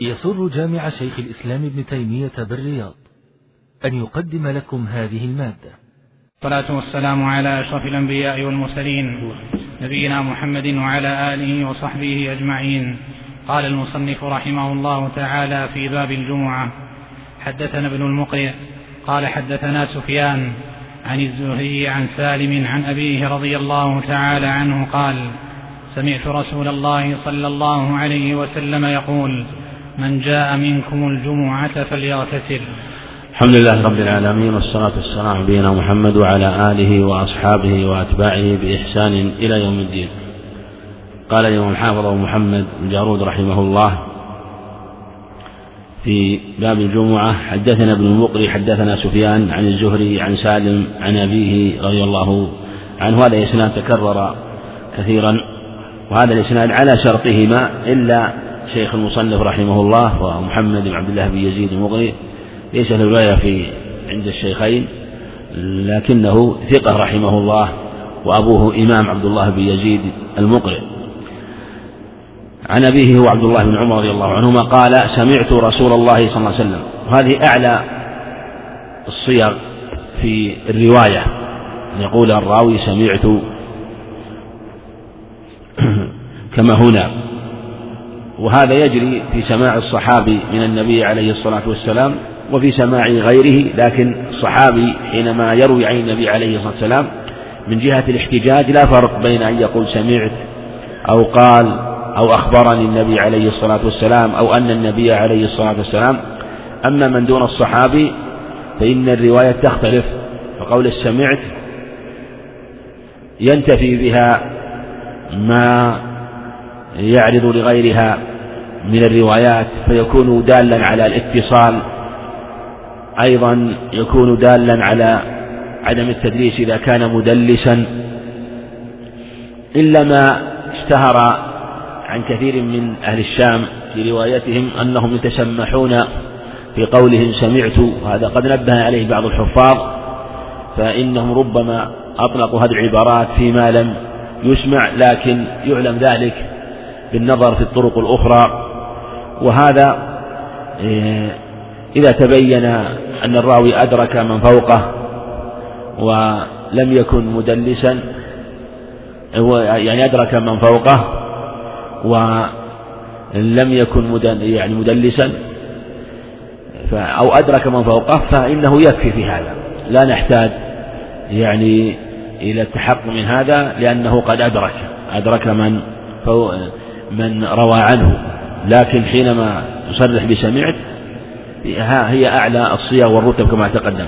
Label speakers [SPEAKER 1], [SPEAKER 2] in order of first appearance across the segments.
[SPEAKER 1] يسر جامع شيخ الإسلام ابن تيمية بالرياض أن يقدم لكم هذه المادة.
[SPEAKER 2] الصلاة والسلام على أشرف الأنبياء والمرسلين نبينا محمد وعلى آله وصحبه أجمعين. قال المصنف رحمه الله تعالى في باب الجمعة حدثنا ابن المقرئ قال حدثنا سفيان عن الزهري عن سالم عن أبيه رضي الله تعالى عنه قال سمعت رسول الله صلى الله عليه وسلم يقول من جاء منكم الجمعة فليغتسل.
[SPEAKER 3] الحمد لله رب العالمين والصلاة والسلام على نبينا محمد وعلى آله وأصحابه وأتباعه بإحسان إلى يوم الدين. قال الإمام الحافظ أبو محمد الجارود رحمه الله في باب الجمعة حدثنا ابن المقري حدثنا سفيان عن الزهري عن سالم عن أبيه رضي الله عنه. هذا الإسناد تكرر كثيرا وهذا الإسناد على شرطهما إلا شيخ المصنف رحمه الله ومحمد بن عبد الله بن يزيد المغري ليس له رواية في عند الشيخين لكنه ثقة رحمه الله وأبوه إمام عبد الله بن يزيد المقرئ عن أبيه هو عبد الله بن عمر رضي الله عنهما قال سمعت رسول الله صلى الله عليه وسلم. وهذه أعلى الصيغ في الرواية. أن يقول الراوي سمعت كما هنا. وهذا يجري في سماع الصحابي من النبي عليه الصلاة والسلام وفي سماع غيره لكن الصحابي حينما يروي عن النبي عليه الصلاة والسلام من جهة الاحتجاج لا فرق بين أن يقول سمعت أو قال أو أخبرني النبي عليه الصلاة والسلام أو أن النبي عليه الصلاة والسلام. أما من دون الصحابي فإن الرواية تختلف فقول السمعت ينتفي بها ما يعرض لغيرها من الروايات فيكون دالا على الاتصال أيضا يكون دالا على عدم التدليس إذا كان مدلسا. إلا ما اشتهر عن كثير من أهل الشام في روايتهم أنهم يتسمحون في قولهم سمعت وهذا قد نبه عليه بعض الحفاظ فإنهم ربما أطلقوا هذه العبارات فيما لم يسمع لكن يعلم ذلك بالنظر في الطرق الأخرى. وهذا إيه، إذا تبين أن الراوي أدرك من فوقه ولم يكن مدلسا يعني أدرك من فوقه ولم يكن يعني مدلسا أو أدرك من فوقه فإنه يكفي في هذا. لا نحتاج يعني إلى التحقق من هذا لأنه قد أدرك أدرك من من روى عنه. لكن حينما يصرح بسمعت هي أعلى الصيغ والرتب كما تقدم.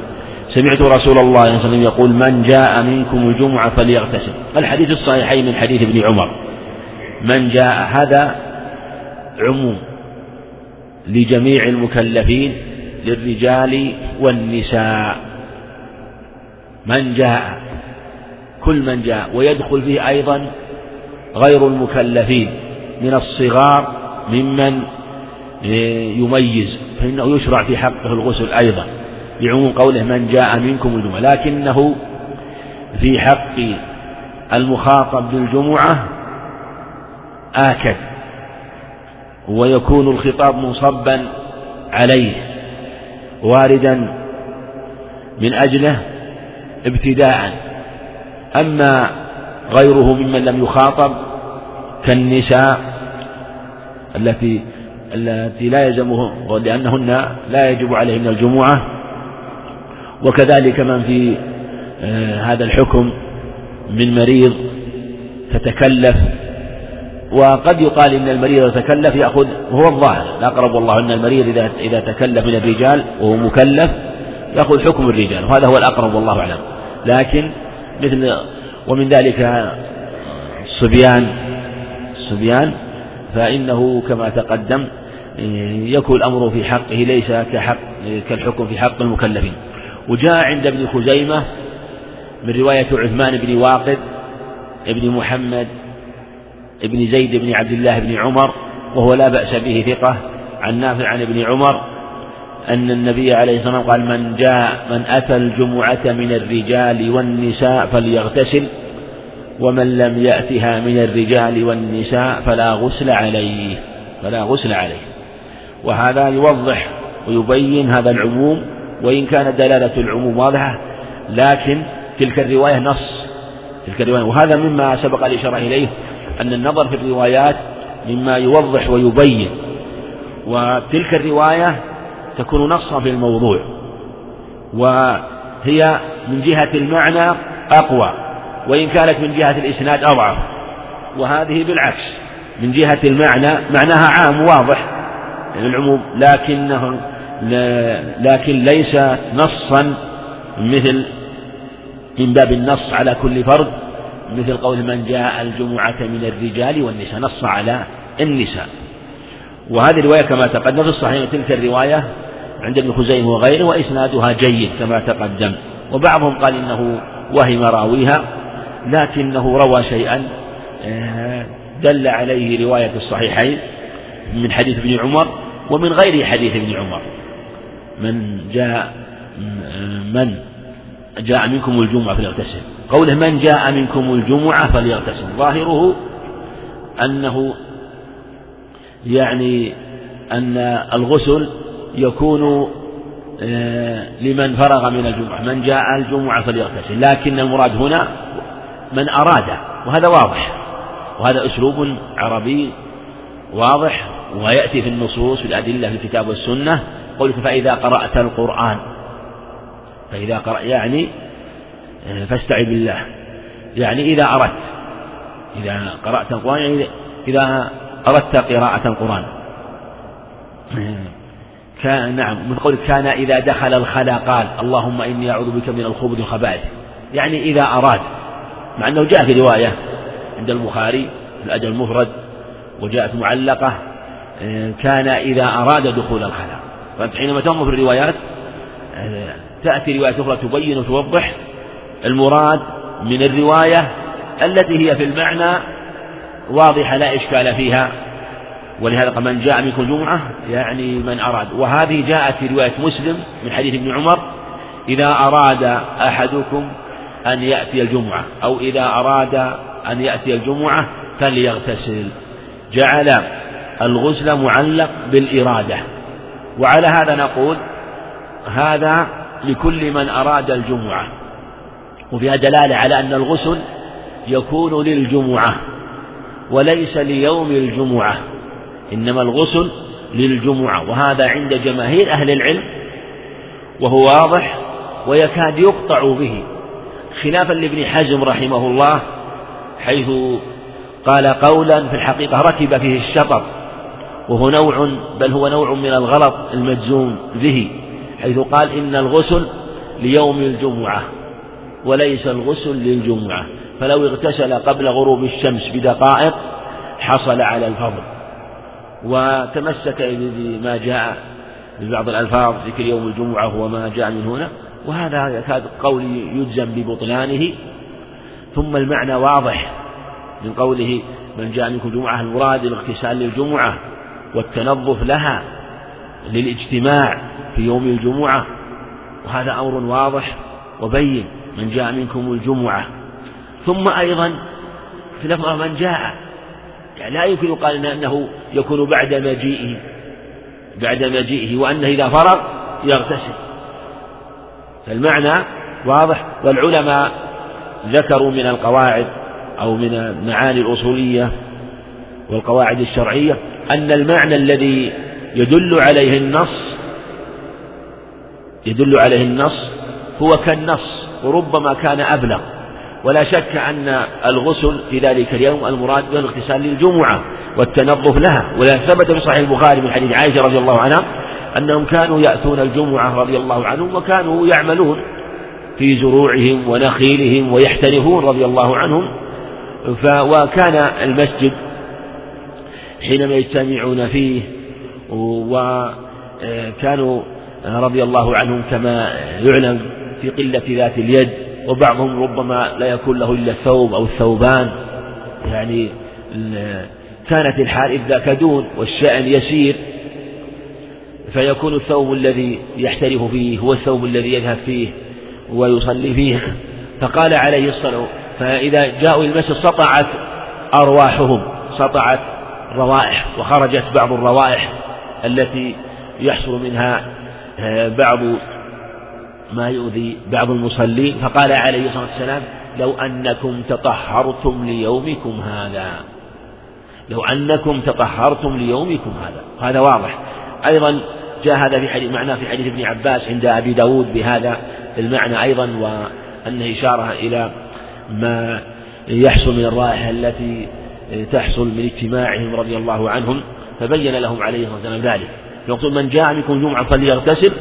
[SPEAKER 3] سمعت رسول الله صلى الله عليه وسلم يقول من جاء منكم الجمعة فليغتسل. الحديث الصحيحين من حديث ابن عمر. من جاء هذا عموم لجميع المكلفين للرجال والنساء. من جاء كل من جاء. ويدخل فيه أيضا غير المكلفين من الصغار ممن يميز فإنه يشرع في حقه الغسل أيضا لعموم قوله من جاء منكم الجمعة لكنه في حق المخاطب بالجمعة آكد ويكون الخطاب منصبا عليه واردا من أجله ابتداء. أما غيره ممن لم يخاطب كالنساء التي التي لا يلزمه لأنهن لا يجب عليهن الجمعة. وكذلك من في آه، هذا الحكم من مريض تتكلف. وقد يقال إن المريض يتكلف يأخذ هو الظاهر الأقرب والله أن المريض إذا إذا تكلف من الرجال وهو مكلف يأخذ حكم الرجال وهذا هو الأقرب والله أعلم. لكن مثل ومن ذلك الصبيان الصبيان فإنه كما تقدم يكون الأمر في حقه ليس كحق كالحكم في حق المكلفين. وجاء عند ابن خزيمة من رواية عثمان بن واقد ابن محمد ابن زيد بن عبد الله بن عمر وهو لا بأس به ثقة عن نافع عن ابن عمر أن النبي عليه الصلاة والسلام قال من جاء من أتى الجمعة من الرجال والنساء فليغتسل ومن لم يأتها من الرجال والنساء فلا غسل عليه فلا غسل عليه. وهذا يوضح ويبين هذا العموم وإن كانت دلالة العموم واضحة لكن تلك الرواية نص. تلك الرواية وهذا مما سبق الإشارة إليه أن النظر في الروايات مما يوضح ويبين. وتلك الرواية تكون نصا في الموضوع وهي من جهة المعنى أقوى. وإن كانت من جهة الإسناد أضعف. وهذه بالعكس من جهة المعنى معناها عام واضح. العموم لكنه لكن ليس نصا مثل من باب النص على كل فرد مثل قول من جاء الجمعة من الرجال والنساء نص على النساء. وهذه الرواية كما تقدم في الصحيح تلك الرواية عند ابن خزيمة وغيره وإسنادها جيد كما تقدم. وبعضهم قال إنه وهم راويها. لكنه روى شيئا آه، دل عليه رواية الصحيحين من حديث ابن عمر ومن غير حديث ابن عمر. من جاء من جاء منكم الجمعة فليغتسل. قوله من جاء منكم الجمعة فليغتسل. ظاهره أنه يعني أن الغسل يكون آه، لمن فرغ من الجمعة. من جاء الجمعة فليغتسل. لكن المراد هنا من أراد وهذا واضح وهذا أسلوب عربي واضح ويأتي في النصوص في الأدلة في الكتاب والسنة قولك فإذا قرأت القرآن فإذا قرأ يعني آه، فاستعذ بالله يعني إذا أردت إذا قرأت القرآن يعني إذا أردت قراءة القرآن. كان نعم من قول كان إذا دخل الخلا قال اللهم إني أعوذ بك من الخبث والخبائث يعني إذا أراد. مع أنه جاء في رواية عند البخاري في الأدب المفرد وجاءت معلقة آه، كان إذا أراد دخول الخلا فأنت حينما تنظر في الروايات آه، تأتي رواية أخرى تبين وتوضح المراد من الرواية التي هي في المعنى واضحة لا إشكال فيها. ولهذا من جاء منكم الجمعة يعني من أراد. وهذه جاءت في رواية مسلم من حديث ابن عمر إذا أراد أحدكم أن يأتي الجمعة أو إذا أراد أن يأتي الجمعة فليغتسل. جعل الغسل معلق بالإرادة. وعلى هذا نقول هذا لكل من أراد الجمعة. وفيها دلالة على أن الغسل يكون للجمعة وليس ليوم الجمعة. إنما الغسل للجمعة. وهذا عند جماهير أهل العلم وهو واضح ويكاد يقطع به. خلافا لابن حزم رحمه الله حيث قال قولا في الحقيقة ركب فيه الشطر وهو نوع بل هو نوع من الغلط المجزوم به حيث قال إن الغسل ليوم الجمعة وليس الغسل للجمعة فلو اغتسل قبل غروب الشمس بدقائق حصل على الفضل. وتمسك بما جاء ببعض الألفاظ ذكر يوم الجمعة وما جاء من هنا وهذا يكاد قول يجزم ببطلانه. ثم المعنى واضح من قوله من جاء منكم جمعة المراد الاغتسال للجمعة والتنظف لها للاجتماع في يوم الجمعة. وهذا أمر واضح وبين من جاء منكم الجمعة. ثم أيضا في لفظ من جاء يعني لا يمكن يقال أنه يكون بعد مجيئه بعد مجيئه وأنه إذا فرغ يغتسل. فالمعنى واضح والعلماء ذكروا من القواعد أو من المعاني الأصولية والقواعد الشرعية أن المعنى الذي يدل عليه النص يدل عليه النص هو كالنص وربما كان أبلغ. ولا شك أن الغسل في ذلك اليوم المراد به الاغتسال للجمعة والتنظف لها. ولا ثبت في صحيح البخاري من حديث عائشة رضي الله عنها أنهم كانوا يأتون الجمعة رضي الله عنهم وكانوا يعملون في زروعهم ونخيلهم ويحترفون رضي الله عنهم. وكان المسجد حينما يجتمعون فيه وكانوا رضي الله عنهم كما يعلم في قلة ذات اليد وبعضهم ربما لا يكون له إلا الثوب أو الثوبان. يعني كانت الحال إذا كدون والشأن يسير. فيكون الثوب الذي يحترف فيه هو الثوب الذي يذهب فيه ويصلي فيه. فقال عليه الصلاة فإذا جاءوا المسجد سطعت أرواحهم سطعت روائح وخرجت بعض الروائح التي يحصل منها آه، بعض ما يؤذي بعض المصلين فقال عليه الصلاة والسلام لو أنكم تطهرتم ليومكم هذا لو أنكم تطهرتم ليومكم هذا. هذا واضح. أيضا جاء هذا في حديث معناه في حديث ابن عباس عند أبي داود بهذا المعنى أيضا وأنه إشارة إلى ما يحصل من الرائحة التي تحصل من اجتماعهم رضي الله عنهم فبين لهم عليه الصلاة والسلام ذلك. يقول من جاء منكم جمعة فليغتسل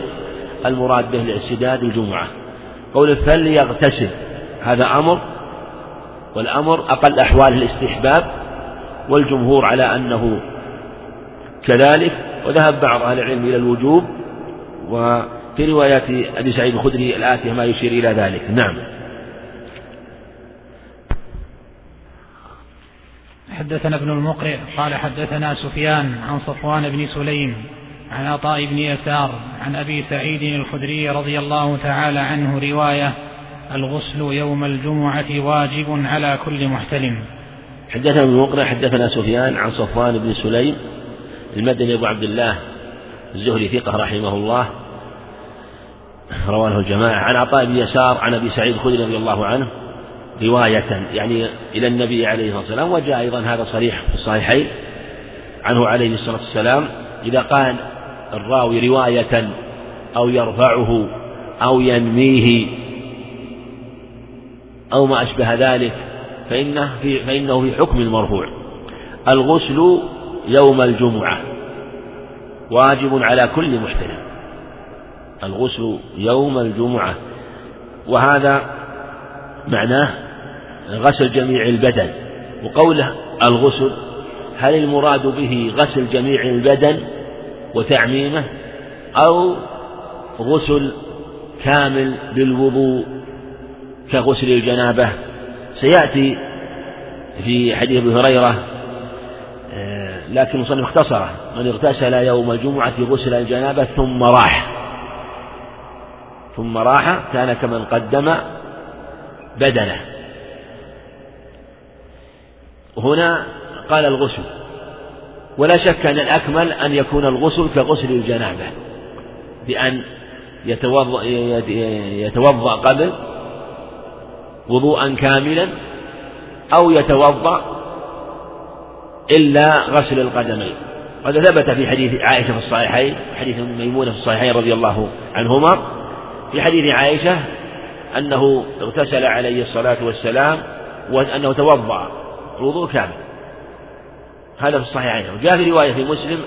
[SPEAKER 3] المراد به الاعتداد الجمعة. قول فليغتسل هذا أمر والأمر أقل أحوال الاستحباب والجمهور على أنه كذلك وذهب بعض أهل العلم إلى الوجوب وفي روايات أبي سعيد الخدري الآتية ما يشير إلى ذلك. نعم.
[SPEAKER 2] حدثنا ابن المقرئ قال حدثنا سفيان عن صفوان بن سليم عن عطاء بن يسار عن أبي سعيد الخدري رضي الله تعالى عنه رواية الغسل يوم الجمعة واجب على كل محتلم.
[SPEAKER 3] حدثنا ابن المقرئ حدثنا سفيان عن صفوان بن سليم المدني أبو عبد الله الزهري ثقة رحمه الله. رواه الجماعة. عن عطاء بن يسار عن أبي سعيد الخدري رضي الله عنه رواية يعني إلى النبي عليه الصلاة والسلام وجاء أيضا هذا صريح في الصحيحين عنه عليه الصلاة والسلام إذا قال الراوي رواية أو يرفعه أو ينميه أو ما أشبه ذلك فإنه في فإنه في حكم المرفوع. الغسل يوم الجمعة. واجب على كل محتلم الغسل يوم الجمعة. وهذا معناه غسل جميع البدن. وقوله الغسل هل المراد به غسل جميع البدن وتعميمه أو غسل كامل بالوضوء كغسل الجنابة؟ سيأتي في حديث أبي هريرة لكن مصنف اختصره. من اغتسل يوم الجمعة غسل الجنابة ثم راح. ثم راح كان كمن قدم بدنه. هنا قال الغسل. ولا شك أن الأكمل أن يكون الغسل كغسل الجنابة. بأن يتوضأ, يتوضأ قبل وضوءا كاملا أو يتوضأ إلا غسل القدمين قد ثبت في حديث عائشة في الصحيحين حديث ميمونة في الصحيحين رضي الله عنهما. في حديث عائشة أنه اغتسل عليه الصلاة والسلام وأنه توضأ الوضوء كامل. هذا في الصحيحين. وجاء في رواية في مسلم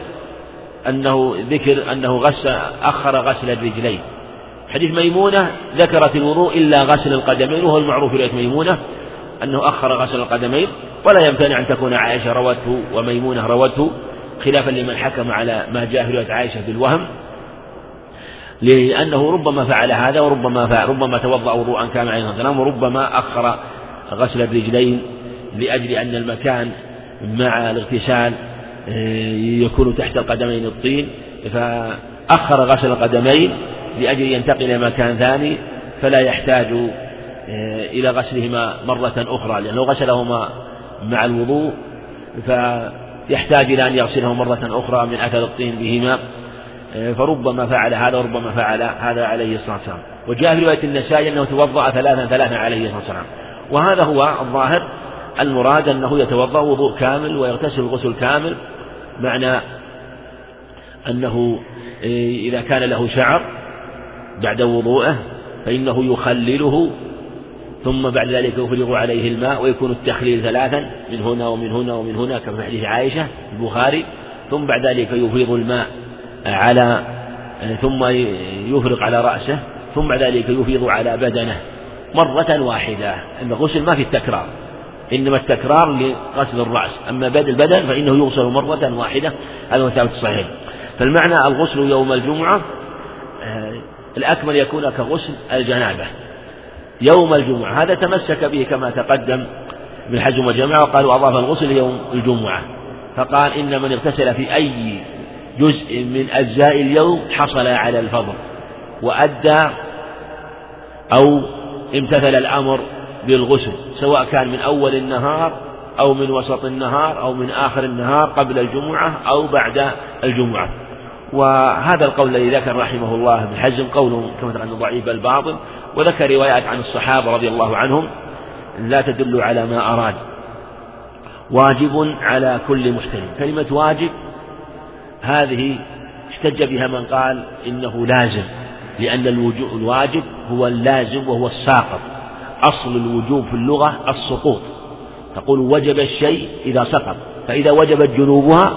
[SPEAKER 3] أنه ذكر أنه غسل أخر غسل الرجلين. حديث ميمونة ذكرت الوضوء إلا غسل القدمين وهو المعروف في رواية ميمونة أنه أخر غسل القدمين. ولا يمتنع أن تكون عائشة روته وميمونة روته خلافا لمن حكم على ما جاء في رواية عائشة بالوهم لأنه ربما فعل هذا وربما فعل ربما توضأ وضوءا كان عليه والسلام وربما أخر غسل الرجلين لأجل أن المكان مع الاغتسال آه، يكون تحت القدمين الطين. فأخر غسل القدمين لأجل ينتقل إلى مكان ثاني فلا يحتاج آه، إلى غسلهما مرة أخرى لأنه غسلهما مع الوضوء فيحتاج إلى أن يغسلهما مرة أخرى من أثر الطين بهما فربما فعل هذا وربما فعل هذا عليه الصلاة والسلام. وجاء في رواية النسائي أنه توضأ ثلاثا ثلاثا عليه الصلاة والسلام. وهذا هو الظاهر المراد أنه يتوضأ وضوء كامل ويغتسل غسل كامل معنى أنه إذا كان له شعر بعد وضوءه فإنه يخلله ثم بعد ذلك يفرغ عليه الماء ويكون التخليل ثلاثا من هنا ومن هنا ومن هنا كما في حديث عائشة البخاري. ثم بعد ذلك يفيض الماء على ثم يفرغ على رأسه ثم بعد ذلك يفيض على بدنه مرة واحدة. الغسل ما في التكرار إنما التكرار لغسل الرأس. أما بدل البدن فإنه يغسل مرة واحدة هذا هو ثابت الصحيح. فالمعنى الغسل يوم الجمعة آه، الأكمل يكون كغسل الجنابة. يوم الجمعة. هذا تمسك به كما تقدم من حجم الجماعة وقالوا أضاف الغسل يوم الجمعة. فقال إن من اغتسل في أي جزء من أجزاء اليوم حصل على الفضل وأدى أو امتثل الأمر بالغسل سواء كان من أول النهار أو من وسط النهار أو من آخر النهار قبل الجمعة أو بعد الجمعة. وهذا القول الذي ذكر رحمه الله ابن حزم قول كما تقدم ضعيف بل باطل وذكر روايات عن الصحابة رضي الله عنهم لا تدل على ما أراد. واجب على كل محترم. كلمة واجب هذه احتج بها من قال إنه لازم لأن الواجب هو اللازم وهو الساقط. أصل الوجوب في اللغة السقوط. تقول وجب الشيء إذا سقط فإذا وجبت جنوبها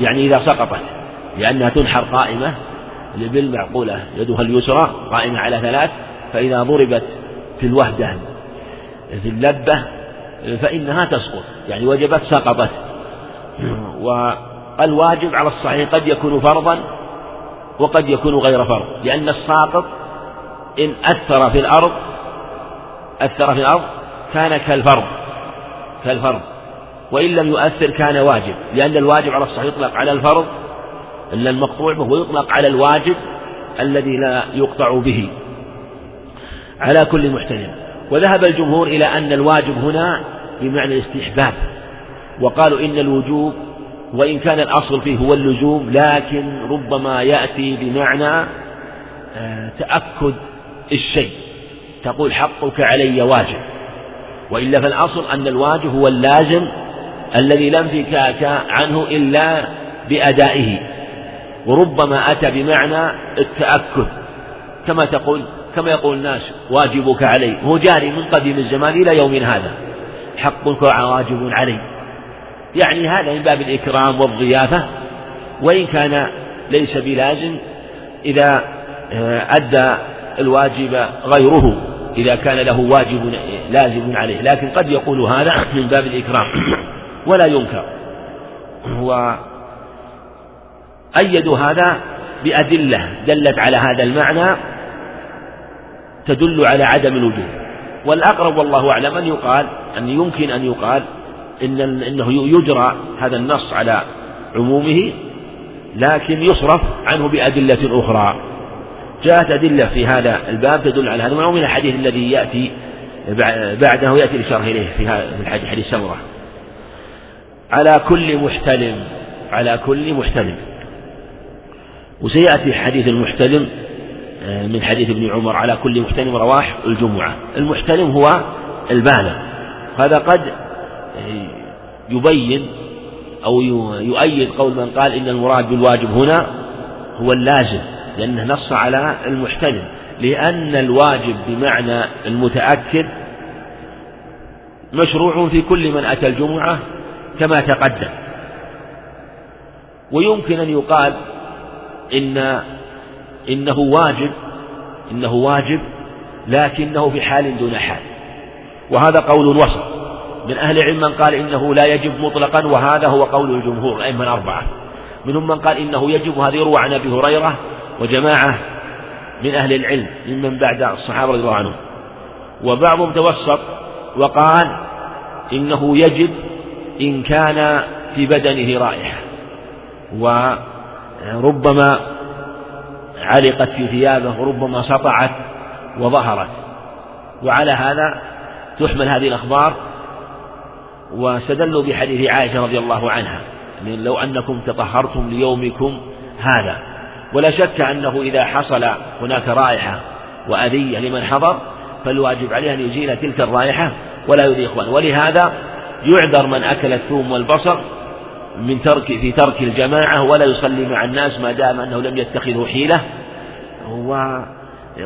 [SPEAKER 3] يعني إذا سقطت. لأنها تنحر قائمة بالمعقولة يدها اليسرى قائمة على ثلاث فإذا ضربت في الوهدة في اللبة فإنها تسقط يعني وجبت سقطت. والواجب على الصحيح قد يكون فرضا وقد يكون غير فرض لأن الساقط إن أثر في الأرض أثر في الأرض كان كالفرض كالفرض. وإن لم يؤثر كان واجب لأن الواجب على الصحيح يطلق على الفرض إلا المقطوع وهو يطلق على الواجب الذي لا يقطع به. على كل محتلم وذهب الجمهور إلى أن الواجب هنا بمعنى الاستحباب. وقالوا إن الوجوب وإن كان الأصل فيه هو اللزوم لكن ربما يأتي بمعنى آه، تأكد الشيء. تقول حقك علي واجب. وإلا فالأصل أن الواجب هو اللازم الذي لم فكاك عنه إلا بأدائه. وربما أتى بمعنى التأكد. كما تقول كما يقول الناس واجبك علي. هو جاري من قديم الزمان إلى يوم هذا. حقك واجب علي. يعني هذا من باب الإكرام والضيافة. وإن كان ليس بلازم إذا آه، أدى الواجب غيره إذا كان له واجب لازم عليه. لكن قد يقول هذا من باب الإكرام. ولا ينكر. وأيدوا هذا بأدلة دلت على هذا المعنى تدل على عدم الوجوب. والأقرب والله أعلم أن يقال أن يمكن أن يقال إن إنه يجرى هذا النص على عمومه لكن يصرف عنه بأدلة أخرى. جاءت أدلة في هذا الباب تدل على هذا ومن الحديث الذي يأتي بعده يأتي الإشارة إليه في الحديث حديث سمرة. على كل محتلم على كل محتلم. وسيأتي حديث المحتلم آه، من حديث ابن عمر على كل محتلم رواح الجمعة. المحتلم هو البالغ. هذا قد يبين أو يؤيد قول من قال إن المراد بالواجب هنا هو اللازم لأنه نص على المحتلم. لأن الواجب بمعنى المتأكد مشروع في كل من أتى الجمعة كما تقدم. ويمكن أن يقال إن إنه واجب إنه واجب لكنه في حال دون حال. وهذا قول وسط من أهل العلم من قال إنه لا يجب مطلقا وهذا هو قول الجمهور الأئمة الأربعة. منهم من قال إنه يجب وهذا يروى عن أبي هريرة وجماعة من أهل العلم ممن بعد الصحابة رضي الله عنهم. وبعضهم توسط وقال إنه يجب إن كان في بدنه رائحة. وربما علقت في ثيابه وربما سطعت وظهرت. وعلى هذا تحمل هذه الأخبار واستدلوا بحديث عائشة رضي الله عنها. يعني لو أنكم تطهرتم ليومكم هذا. ولا شك أنه إذا حصل هناك رائحة وأذية لمن حضر فالواجب عليه أن يزيل تلك الرائحة ولا إخوانه ولهذا يعذر من أكل الثوم والبصر من ترك في ترك الجماعة ولا يصلي مع الناس ما دام أنه لم يتخذه حيلة.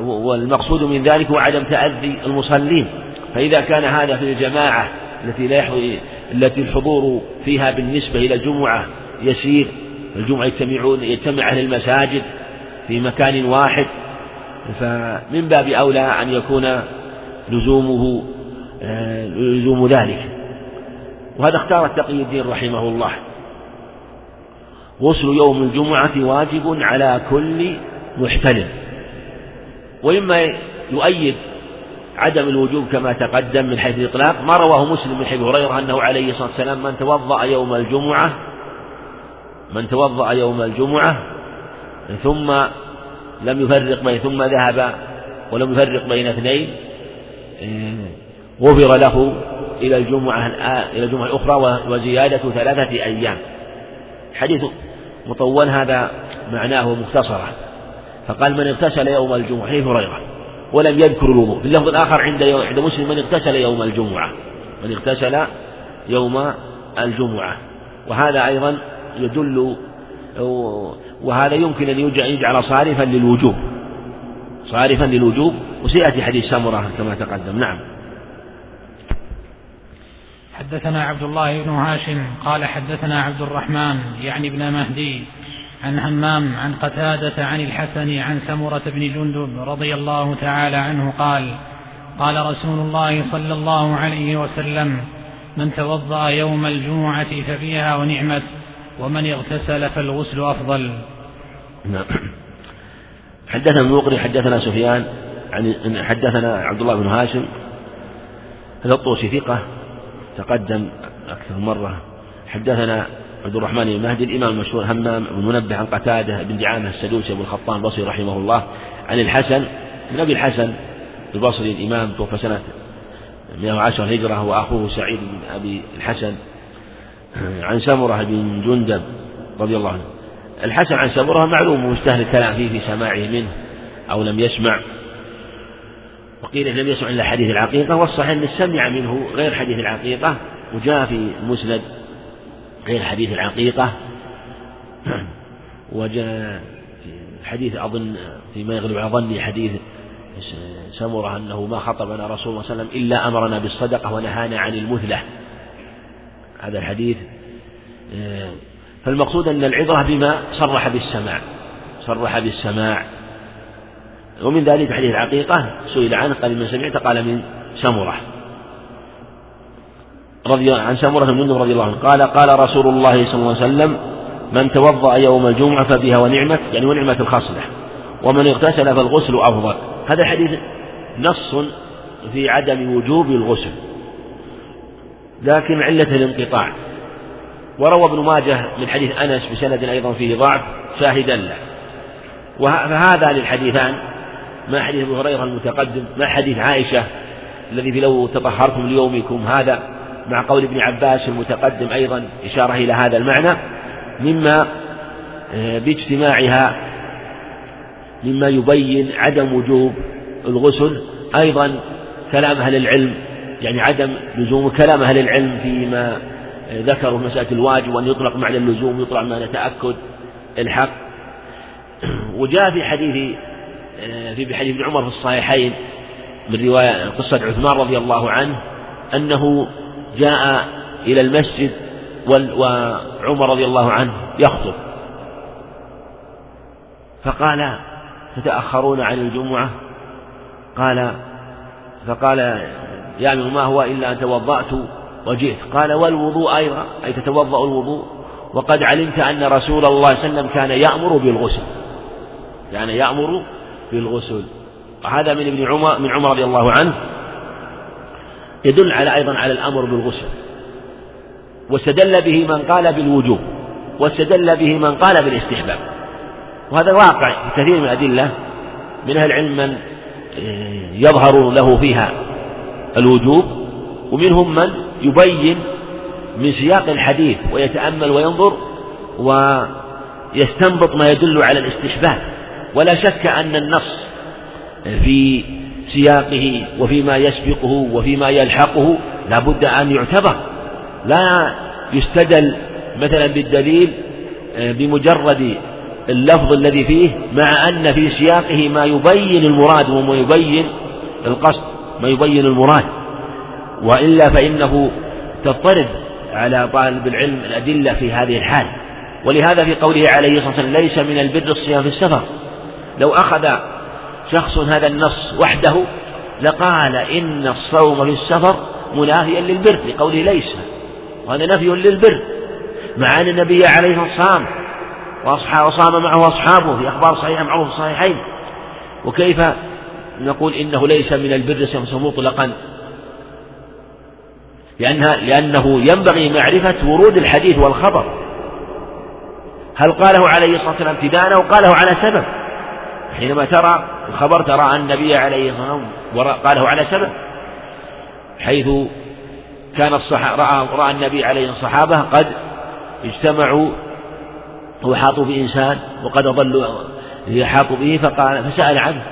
[SPEAKER 3] والمقصود من ذلك هو عدم تأذي المصلين. فإذا كان هذا في الجماعة التي لا التي الحضور فيها بالنسبة إلى الجمعة يسير الجمعة يجتمعون يجتمع أهل المساجد في مكان واحد فمن باب أولى أن يكون لزومه آه، لزوم ذلك. وهذا اختار التقي الدين رحمه الله. غسل يوم الجمعة واجب على كل محتلم. وإما يؤيد عدم الوجوب كما تقدم من حيث الإطلاق ما رواه مسلم من حيث هريرة أنه عليه الصلاة والسلام من توضأ يوم الجمعة من توضأ يوم الجمعة ثم لم يفرق بين ثم ذهب ولم يفرق بين اثنين غفر له إلى الجمعة إلى الجمعة الأخرى وزيادة ثلاثة أيام. حديث مطول هذا معناه مختصرة فقال من اغتسل يوم الجمعة حديث هريرة. ولم يذكر الوضوء. في اللفظ الآخر عند عند مسلم من اغتسل يوم الجمعة. من اغتسل يوم الجمعة. وهذا أيضا يدل وهذا يمكن أن يجعل صارفا للوجوب. صارفا للوجوب. وسيأتي حديث سمرة كما تقدم. نعم.
[SPEAKER 2] حدثنا عبد الله بن هاشم قال حدثنا عبد الرحمن يعني ابن مهدي عن همام عن قتادة عن الحسن عن سمرة بن جندب رضي الله تعالى عنه قال قال رسول الله صلى الله عليه وسلم من توضأ يوم الجمعة ففيها ونعمت ومن اغتسل فالغسل أفضل.
[SPEAKER 3] نعم حدثنا المقري حدثنا سفيان عن حدثنا عبد الله بن هاشم هذا الطوسي ثقة تقدم أكثر مرة. حدثنا عبد الرحمن بن مهدي الإمام المشهور همام بن منبه عن قتادة بن دعامة السدوسي أبو الخطان البصري رحمه الله عن الحسن بن أبي الحسن البصري الإمام توفى سنة 110 هجرة وأخوه سعيد بن أبي الحسن عن سمرة بن جندب رضي الله عنه. الحسن عن سمرة معلوم مستهل الكلام فيه في سماعه منه أو لم يسمع. وقيل لم يسمع إلا حديث العقيقة والصحيح أن سمع منه غير حديث العقيقة وجاء في مسند غير حديث العقيقة. وجاء في حديث أظن فيما يغلب على ظني حديث سمرة أنه ما خطبنا رسول الله صلى الله عليه وسلم إلا أمرنا بالصدقة ونهانا عن المثلة هذا الحديث فالمقصود أن العبرة بما صرح بالسماع صرح بالسماع. ومن ذلك حديث العقيقة سئل عنه قال من سمعت؟ قال من سمرة. رضي عن سمرة بن جندب رضي الله عنه. قال قال رسول الله صلى الله عليه وسلم من توضأ يوم الجمعة فبها ونعمت يعني ونعمة الخصلة. ومن اغتسل فالغسل أفضل. هذا الحديث نص في عدم وجوب الغسل. لكن علة الانقطاع. وروى ابن ماجه من حديث أنس بسند أيضا فيه ضعف شاهدا له. فهذا للحديثان ما حديث أبي هريرة المتقدم؟ ما حديث عائشة الذي في لو تطهرتم ليومكم؟ هذا مع قول ابن عباس المتقدم أيضا إشارة إلى هذا المعنى. مما آه، باجتماعها مما يبين عدم وجوب الغسل. أيضا كلام أهل العلم يعني عدم لزوم كلام أهل العلم فيما ذكروا مسألة الواجب وأن يطلق معنى اللزوم يطلق معنى تأكد الحق. وجاء في حديث في حديث ابن عمر في الصحيحين من رواية قصة عثمان رضي الله عنه أنه جاء إلى المسجد وعمر رضي الله عنه يخطب. فقال تتأخرون عن الجمعة؟ قال فقال يا ما هو إلا أن توضأت وجئت. قال والوضوء أيضا أي تتوضأ الوضوء. وقد علمت أن رسول الله صلى الله عليه وسلم كان يأمر بالغسل. كان يأمر بالغسل وهذا من ابن عمر من عمر رضي الله عنه. يدل على أيضا على الأمر بالغسل. واستدل به من قال بالوجوب. واستدل به من قال بالاستحباب. وهذا واقع في كثير من الأدلة. من أهل العلم من يظهر له فيها الوجوب. ومنهم من يبين من سياق الحديث ويتأمل وينظر ويستنبط ما يدل على الاستحباب. ولا شك أن النص في سياقه وفيما يسبقه وفيما يلحقه لا بد أن يعتبر. لا يستدل مثلا بالدليل بمجرد اللفظ الذي فيه مع أن في سياقه ما يبين المراد وما يبين القصد ما يبين المراد. وإلا فإنه تضطرب على طالب العلم الأدلة في هذه الحال. ولهذا في قوله عليه الصلاة والسلام ليس من البر الصيام في السفر. لو أخذ شخص هذا النص وحده لقال إن الصوم في السفر منافيا للبر لقوله ليس وهذا نفي للبر مع أن النبي عليه الصلاة والسلام وصام معه أصحابه في أخبار صحيحة في الصحيحين. وكيف نقول إنه ليس من البر صيام مطلقا؟ لأنها لأنه ينبغي معرفة ورود الحديث والخبر. هل قاله عليه الصلاة والسلام ابتداء أو قاله على سبب؟ حينما ترى الخبر ترى أن النبي عليه الصلاة والسلام قاله على سبب حيث كان الصحابة رأى, رأى النبي عليه الصحابة قد اجتمعوا هو حاط بإنسان وقد أضلوا يحاط به فقال فسأل عنه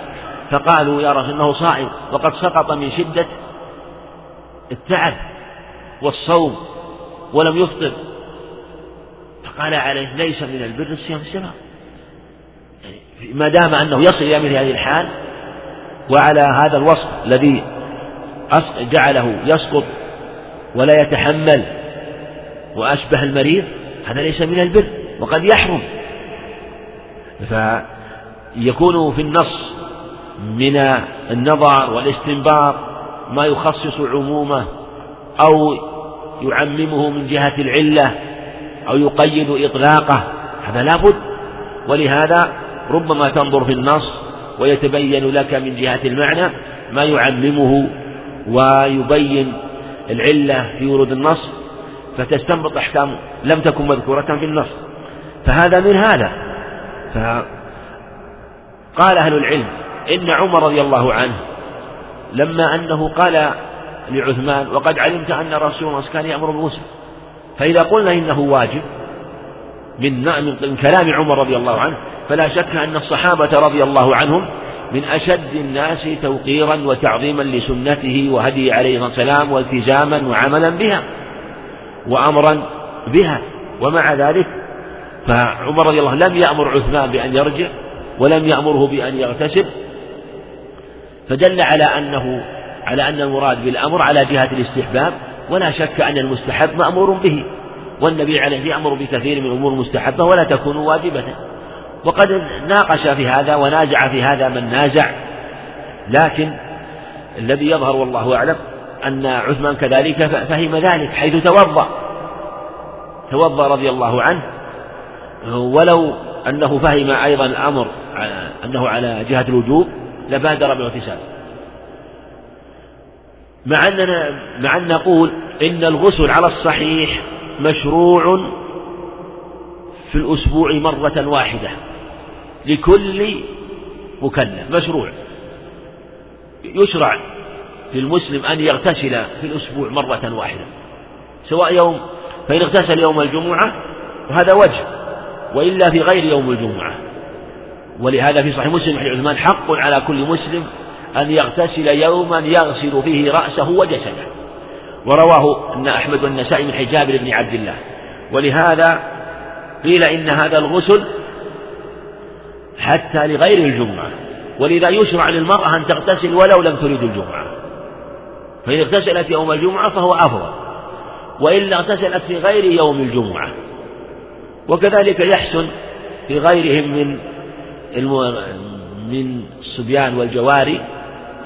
[SPEAKER 3] فقالوا يا رسول انه صائم وقد سقط من شدة التعب والصوم ولم يفطر. فقال عليه ليس من البر الصيام السماء. يعني ما دام أنه يصل إلى مثل هذه الحال وعلى هذا الوصف الذي جعله يسقط ولا يتحمل وأشبه المريض هذا ليس من البر وقد يحرم. فيكون في النص من النظر والاستنباط ما يخصص عمومه أو يعممه من جهة العلة أو يقيد إطلاقه هذا لابد ولهذا ربما تنظر في النص ويتبين لك من جهة المعنى ما يعممه ويبين العلة في ورود النص فتستنبط أحكام لم تكن مذكورة في النص. فهذا من هذا. فقال أهل العلم إن عمر رضي الله عنه لما أنه قال لعثمان وقد علمت أن رسول الله كان يأمر بالغسل. فإذا قلنا إنه واجب من من كلام عمر رضي الله عنه. فلا شك أن الصحابة رضي الله عنهم من أشد الناس توقيرا وتعظيما لسنته وهدي عليه السلام والتزاما وعملا بها وأمرا بها. ومع ذلك فعمر رضي الله لم يأمر عثمان بأن يرجع ولم يأمره بأن يغتسل. فدل على أنه على أن المراد بالأمر على جهة الاستحباب. ولا شك أن المستحب مأمور به. والنبي عليه يأمر بكثير من الأمور المستحبة ولا تكون واجبة. وقد ناقش في هذا ونازع في هذا من نازع لكن الذي يظهر والله أعلم أن عثمان كذلك فهم ذلك حيث توضأ. توضأ رضي الله عنه. ولو أنه فهم أيضا الأمر أنه على جهة الوجوب لبادر بالاغتسال مع أننا مع أن نقول إن الغسل على الصحيح مشروع في الأسبوع مرة واحدة لكل مكلف مشروع. يشرع للمسلم أن يغتسل في الأسبوع مرة واحدة سواء يوم فإن اغتسل يوم الجمعة وهذا وجه وإلا في غير يوم الجمعة. ولهذا في صحيح مسلم حديث عثمان حق على كل مسلم أن يغتسل يوما يغسل فيه رأسه وجسده. ورواه أن أحمد والنسائي من حجاب بن عبد الله. ولهذا قيل إن هذا الغسل حتى لغير الجمعة. ولذا يشرع للمرأة أن تغتسل ولو لم تريد الجمعة. فإن اغتسلت يوم الجمعة فهو أفضل. وإلا اغتسلت في غير يوم الجمعة. وكذلك يحسن في غيرهم من. من الصبيان والجواري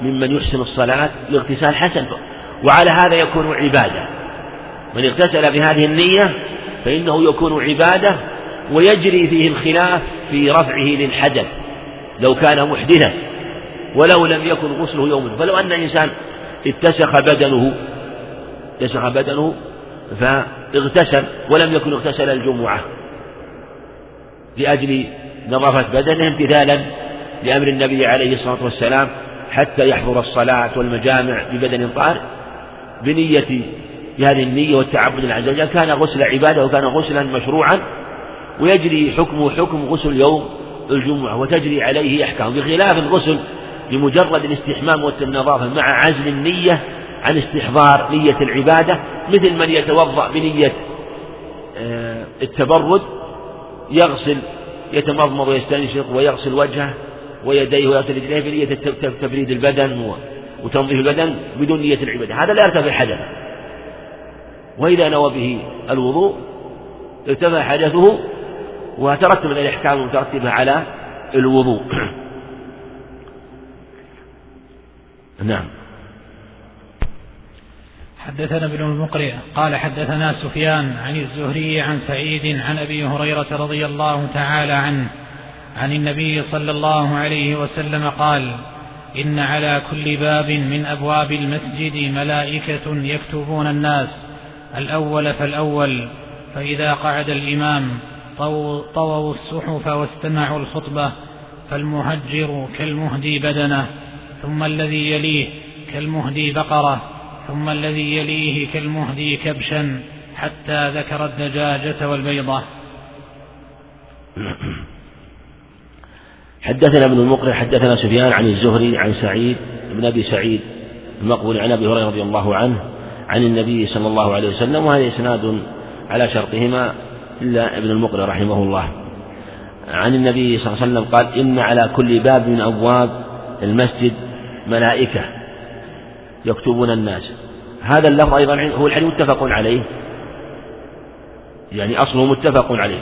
[SPEAKER 3] ممن يحسن الصلاة الاغتسال حسن. وعلى هذا يكون عبادة. من اغتسل بهذه النية فإنه يكون عبادة ويجري فيه الخلاف في رفعه للحدث لو كان محدثا ولو لم يكن غسله يوم. فلو أن إنسان اتسخ بدنه اتسخ بدنه فاغتسل ولم يكن اغتسل الجمعة لأجل نظافة بدنه امتثالا لأمر النبي عليه الصلاة والسلام حتى يحضر الصلاة والمجامع ببدن طاهر بنية بهذه النية والتعبد العز وجل. كان غسل عبادة وكان غسلا مشروعا ويجري حكمه حكم غسل يوم الجمعة وتجري عليه أحكام. بخلاف الغسل بمجرد الاستحمام والنظافة مع عزل النية عن استحضار نية العبادة مثل من يتوضأ بنية آه، التبرد يغسل يتمضمض ويستنشق ويغسل وجهه ويديه ويغسل رجليه بنية تبريد البدن وتنظيف البدن بدون نية العبادة. هذا لا يرتفع حدث وإذا نوى به الوضوء ارتفع حدثه وترتب الأحكام المترتبة على الوضوء. نعم.
[SPEAKER 2] حدثنا ابن المقرئ قال حدثنا سفيان عن الزهري عن سعيد عن أبي هريرة رضي الله تعالى عنه عن النبي صلى الله عليه وسلم قال إن على كل باب من أبواب المسجد ملائكة يكتبون الناس الأول فالأول. فإذا قعد الإمام طووا الصحف واستمعوا الخطبة فالمهجر كالمهدي بدنه ثم الذي يليه كالمهدي بقرة ثم الذي يليه كالمهدي كبشا حتى ذكر الدجاجة والبيضة.
[SPEAKER 3] حدثنا ابن المقرئ حدثنا سفيان عن الزهري عن سعيد بن أبي سعيد المقبول عن أبي هريرة رضي الله عنه عن النبي صلى الله عليه وسلم وهذا إسناد على شرطهما إلا ابن المقرئ رحمه الله. عن النبي صلى الله عليه وسلم قال إن على كل باب من أبواب المسجد ملائكة يكتبون الناس. هذا اللفظ أيضا هو الحديث متفق عليه. يعني أصله متفق عليه.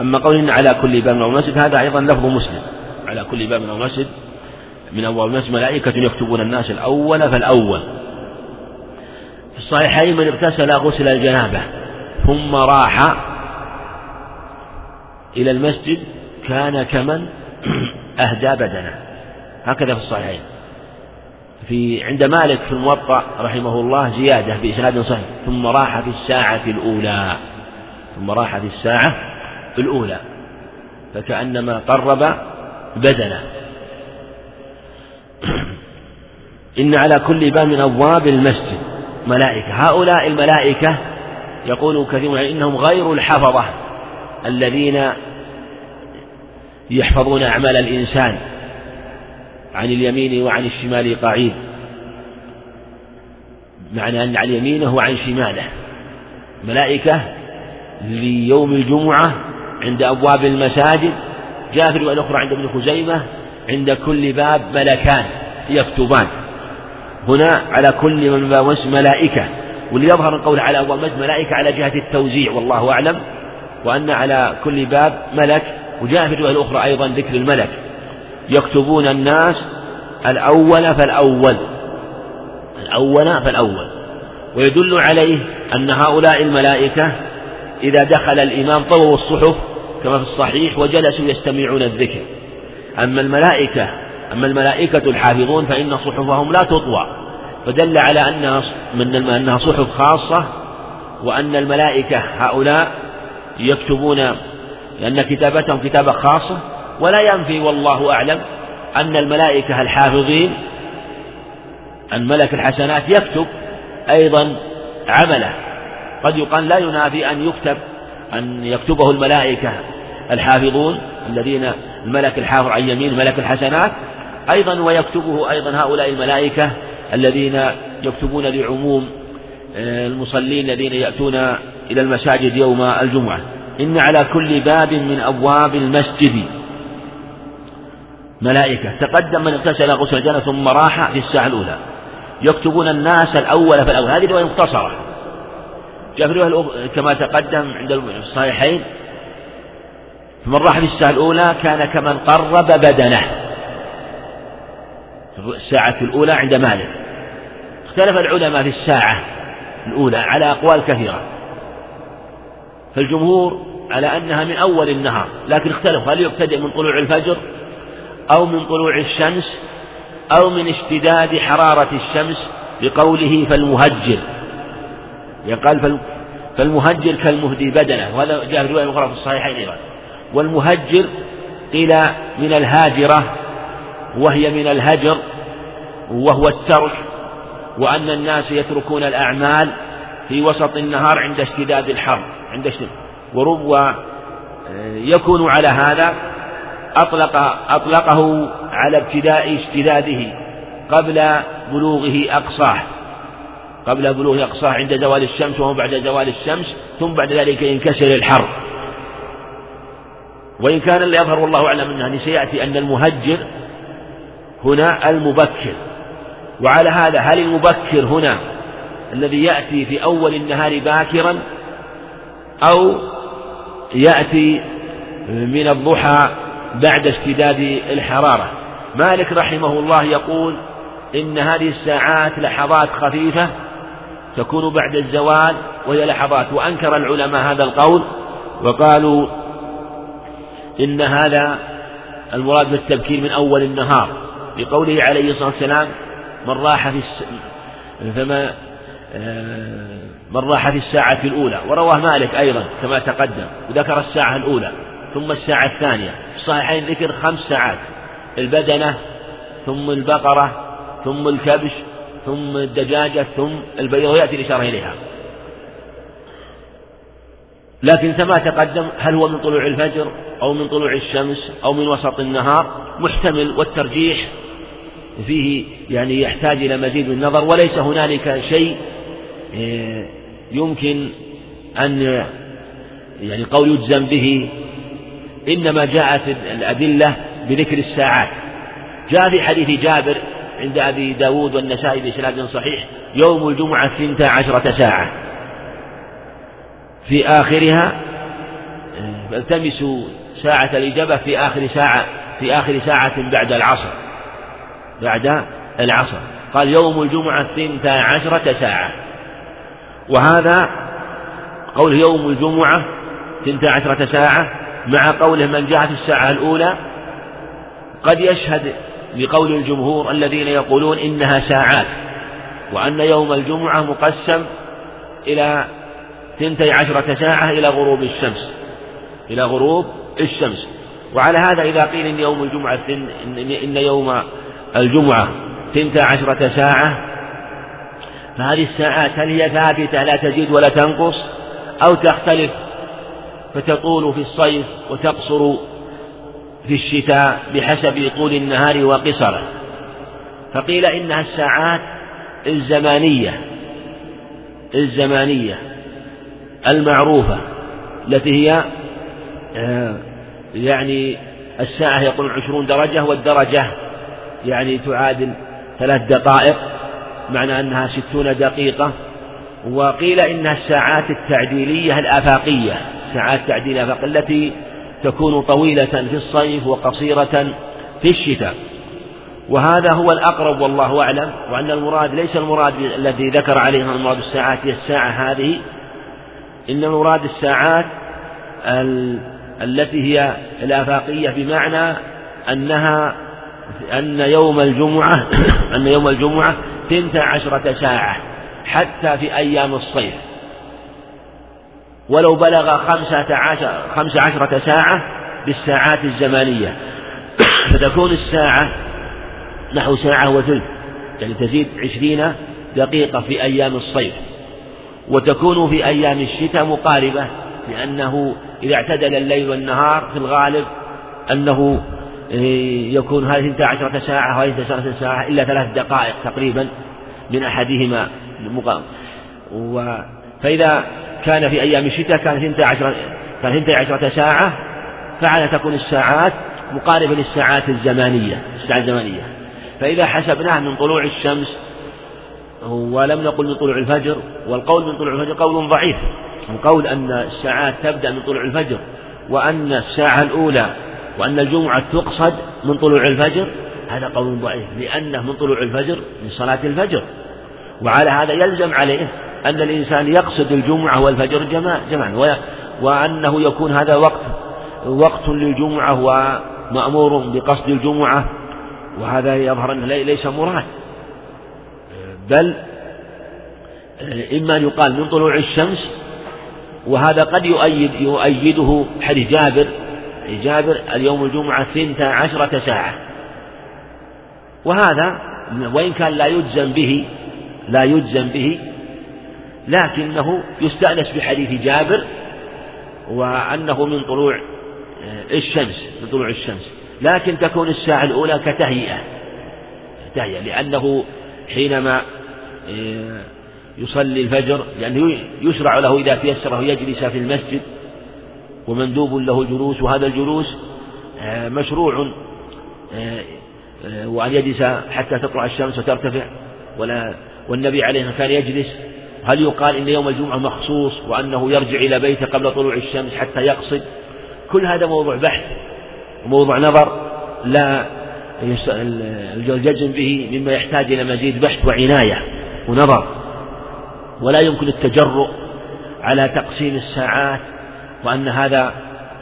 [SPEAKER 3] أما قول إن على كل باب من المسجد هذا أيضا لفظ مسلم. على كل باب من المسجد من أبواب المسجد ملائكة يكتبون الناس الأول فالأول. في الصحيحين من اغتسل غسل الجنابة ثم راح إلى المسجد كان كمن أهدى بدنه. هكذا في الصحيحين. في عند مالك في الموطأ رحمه الله زيادة بإسناد صحيح ثم راح في الساعة الأولى. ثم راح في الساعة الأولى. فكأنما قرب بدنه. إن على كل باب من أبواب المسجد. ملائكة. هؤلاء الملائكة يقول كثير إنهم غير الحفظة الذين يحفظون أعمال الإنسان عن اليمين وعن الشمال قعيد معنى أن عن يمينه وعن شماله. ملائكة ليوم الجمعة عند أبواب المساجد جاء في الرواية الأخرى عند ابن خزيمة عند كل باب ملكان يكتبان. هنا على كل من باب ملائكة. واللي يظهر القول على أبواب المسجد ملائكة على جهة التوزيع والله أعلم. وأن على كل باب ملك وجاء في الرواية الأخرى أيضا ذكر الملك. يكتبون الناس الأول فالأول. الأول فالأول. ويدل عليه أن هؤلاء الملائكة إذا دخل الإمام طووا الصحف كما في الصحيح وجلسوا يستمعون الذكر. أما الملائكة أما الملائكة الحافظون فإن صحفهم لا تطوى. فدل على أنها من أنها صحف خاصة وأن الملائكة هؤلاء يكتبون لأن كتابتهم كتابة خاصة. ولا ينفي والله أعلم أن الملائكة الحافظين أن ملك الحسنات يكتب أيضا عمله. قد يقال لا ينافي أن يكتب أن يكتبه الملائكة الحافظون الذين الملك الحافظ عن يمين ملك الحسنات أيضا ويكتبه أيضا هؤلاء الملائكة الذين يكتبون لعموم آه، المصلين الذين يأتون إلى المساجد يوم الجمعة. إن على كل باب من أبواب المسجد. ملائكة. تقدم من اغتسل غسل الجنة ثم راح في الساعة الأولى. يكتبون الناس الأول فالأول هذه رواية مختصرة. جاء في كما تقدم عند الصحيحين. فمن راح في الساعة الأولى كان كمن قرب بدنه. الساعة الأولى عند مالك. اختلف العلماء في الساعة الأولى على أقوال كثيرة. فالجمهور على أنها من أول النهار لكن اختلفوا هل يبتدئ من طلوع الفجر أو من طلوع الشمس أو من اشتداد حرارة الشمس بقوله فالمهجر. يقال فالمهجر كالمهدي بدنه وهذا جاء في رواية أخرى في الصحيحين أيضا. والمهجر قيل من الهاجرة وهي من الهجر وهو الترك وأن الناس يتركون الأعمال في وسط النهار عند اشتداد الحر عند اشتداد. ورب يكون على هذا أطلق أطلقه على ابتداء اشتداده قبل بلوغه أقصاه. قبل بلوغ أقصاه عند زوال الشمس وهو بعد زوال الشمس ثم بعد ذلك ينكسر الحر. وإن كان اللي يظهر والله أعلم أنه سيأتي أن المهجر هنا المبكر. وعلى هذا هل المبكر هنا الذي يأتي في أول النهار باكرا أو يأتي من الضحى بعد اشتداد الحرارة؟ مالك رحمه الله يقول إن هذه الساعات لحظات خفيفة تكون بعد الزوال وهي لحظات. وأنكر العلماء هذا القول وقالوا إن هذا المراد بالتبكير من أول النهار. لقوله عليه الصلاة والسلام من راح في الس... فما آه، من راح في الساعة الأولى ورواه مالك أيضا كما تقدم. وذكر الساعة الأولى ثم الساعة الثانية. في الصحيحين ذكر خمس ساعات البدنة ثم البقرة ثم الكبش ثم الدجاجة ثم البيض ويأتي الإشارة إليها. لكن كما تقدم هل هو من طلوع الفجر أو من طلوع الشمس أو من وسط النهار؟ محتمل والترجيح فيه يعني يحتاج إلى مزيد من النظر وليس هنالك شيء آه، يمكن أن يعني قول يجزم به. إنما جاءت الأدلة بذكر الساعات. جاء في حديث جابر عند أبي داود والنسائي بإسناد صحيح يوم الجمعة ثنتا عشرة ساعة. في آخرها فالتمسوا ساعة الإجابة في آخر ساعة في آخر ساعة بعد العصر بعد العصر. قال يوم الجمعة ثنتا عشرة ساعة. وهذا قول يوم الجمعة ثنتا عشرة ساعة مع قوله من جاء في الساعة الأولى قد يشهد لقول الجمهور الذين يقولون إنها ساعات وأن يوم الجمعة مقسم إلى ثنتي عشرة ساعة إلى غروب الشمس إلى غروب الشمس. وعلى هذا إذا قيل إن يوم الجمعة إن يوم الجمعة ثنتا عشرة ساعة فهذه الساعات هل هي ثابتة لا تزيد ولا تنقص؟ أو تختلف فتطول في الصيف وتقصر في الشتاء بحسب طول النهار وقصره. فقيل إنها الساعات الزمانية الزمانية المعروفة التي هي آه، يعني الساعة يقول عشرون درجة والدرجة يعني تعادل ثلاث دقائق معنى أنها ستون دقيقة. وقيل إنها الساعات التعديلية الآفاقية ساعات تعديل الآفاق التي تكون طويلة في الصيف وقصيرة في الشتاء. وهذا هو الأقرب والله أعلم وأن المراد ليس المراد الذي ذكر عليه المراد الساعات هي الساعة هذه إن المراد الساعات التي هي الآفاقية بمعنى أنها أن يوم الجمعة أن يوم الجمعة ثنتا عشرة ساعة حتى في أيام الصيف. ولو بلغ خمسة عشر خمس عشرة ساعة بالساعات الزمانية. فتكون الساعة نحو ساعة وثلث يعني تزيد عشرين دقيقة في أيام الصيف. وتكون في أيام الشتاء مقاربة لأنه إذا اعتدل الليل والنهار في الغالب أنه إيه، يكون هذه 12 ساعة وهذه 12 ساعة إلا ثلاث دقائق تقريبا من أحدهما. مقام فإذا كان في أيام الشتاء كان 12 كان 12 ساعة فعلى تكون الساعات مقاربة للساعات الزمانية الساعة الزمانية. فإذا حسبناه من طلوع الشمس ولم نقل من طلوع الفجر والقول من طلوع الفجر قول ضعيف. القول أن الساعات تبدأ من طلوع الفجر وأن الساعة الأولى وأن الجمعة تقصد من طلوع الفجر هذا قول ضعيف لأنه من طلوع الفجر من صلاة الفجر. وعلى هذا يلزم عليه أن الإنسان يقصد الجمعة والفجر جمعا وأنه يكون هذا وقت وقت للجمعة ومأمور بقصد الجمعة وهذا يظهر أنه ليس مراد. بل إما أن يقال من طلوع الشمس وهذا قد يؤيد يؤيده حديث جابر جابر اليوم الجمعة ثنتا عشرة ساعة. وهذا وإن كان لا يجزم به لا يجزم به لكنه يستأنس بحديث جابر وأنه من طلوع آه، الشمس من طلوع الشمس. لكن تكون الساعة الأولى كتهيئة. تهيئة لأنه حينما آه، يصلي الفجر يعني يشرع له إذا تيسره يجلس في المسجد ومندوب له جلوس وهذا الجلوس آه، مشروع وأن يجلس حتى تطلع الشمس وترتفع ولا والنبي عليه كان يجلس هل يقال إن يوم الجمعة مخصوص وأنه يرجع إلى بيته قبل طلوع الشمس حتى يقصد؟ كل هذا موضوع بحث وموضوع نظر لا الجزم به مما يحتاج إلى مزيد بحث وعناية ونظر. ولا يمكن التجرؤ على تقسيم الساعات وأن هذا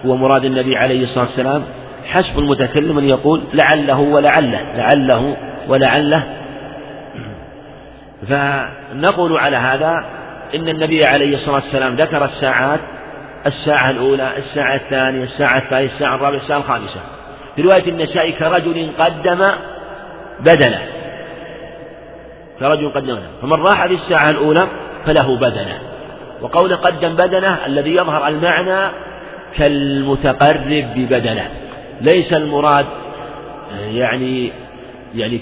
[SPEAKER 3] هو مراد النبي عليه الصلاة والسلام. حسب المتكلم أن يقول لعله ولعله لعله ولعله فنقول على هذا إن النبي عليه الصلاة والسلام ذكر الساعات الساعة الأولى الساعة الثانية الساعة الثالثة الساعة الرابعة الساعة الخامسة. في رواية النسائي كرجل قدم بدنه. كرجل قدم بدنه. فمن راح في الساعة الأولى فله بدنه. وقول قدم بدنه الذي يظهر المعنى كالمتقرب ببدنه. ليس المراد يعني يعني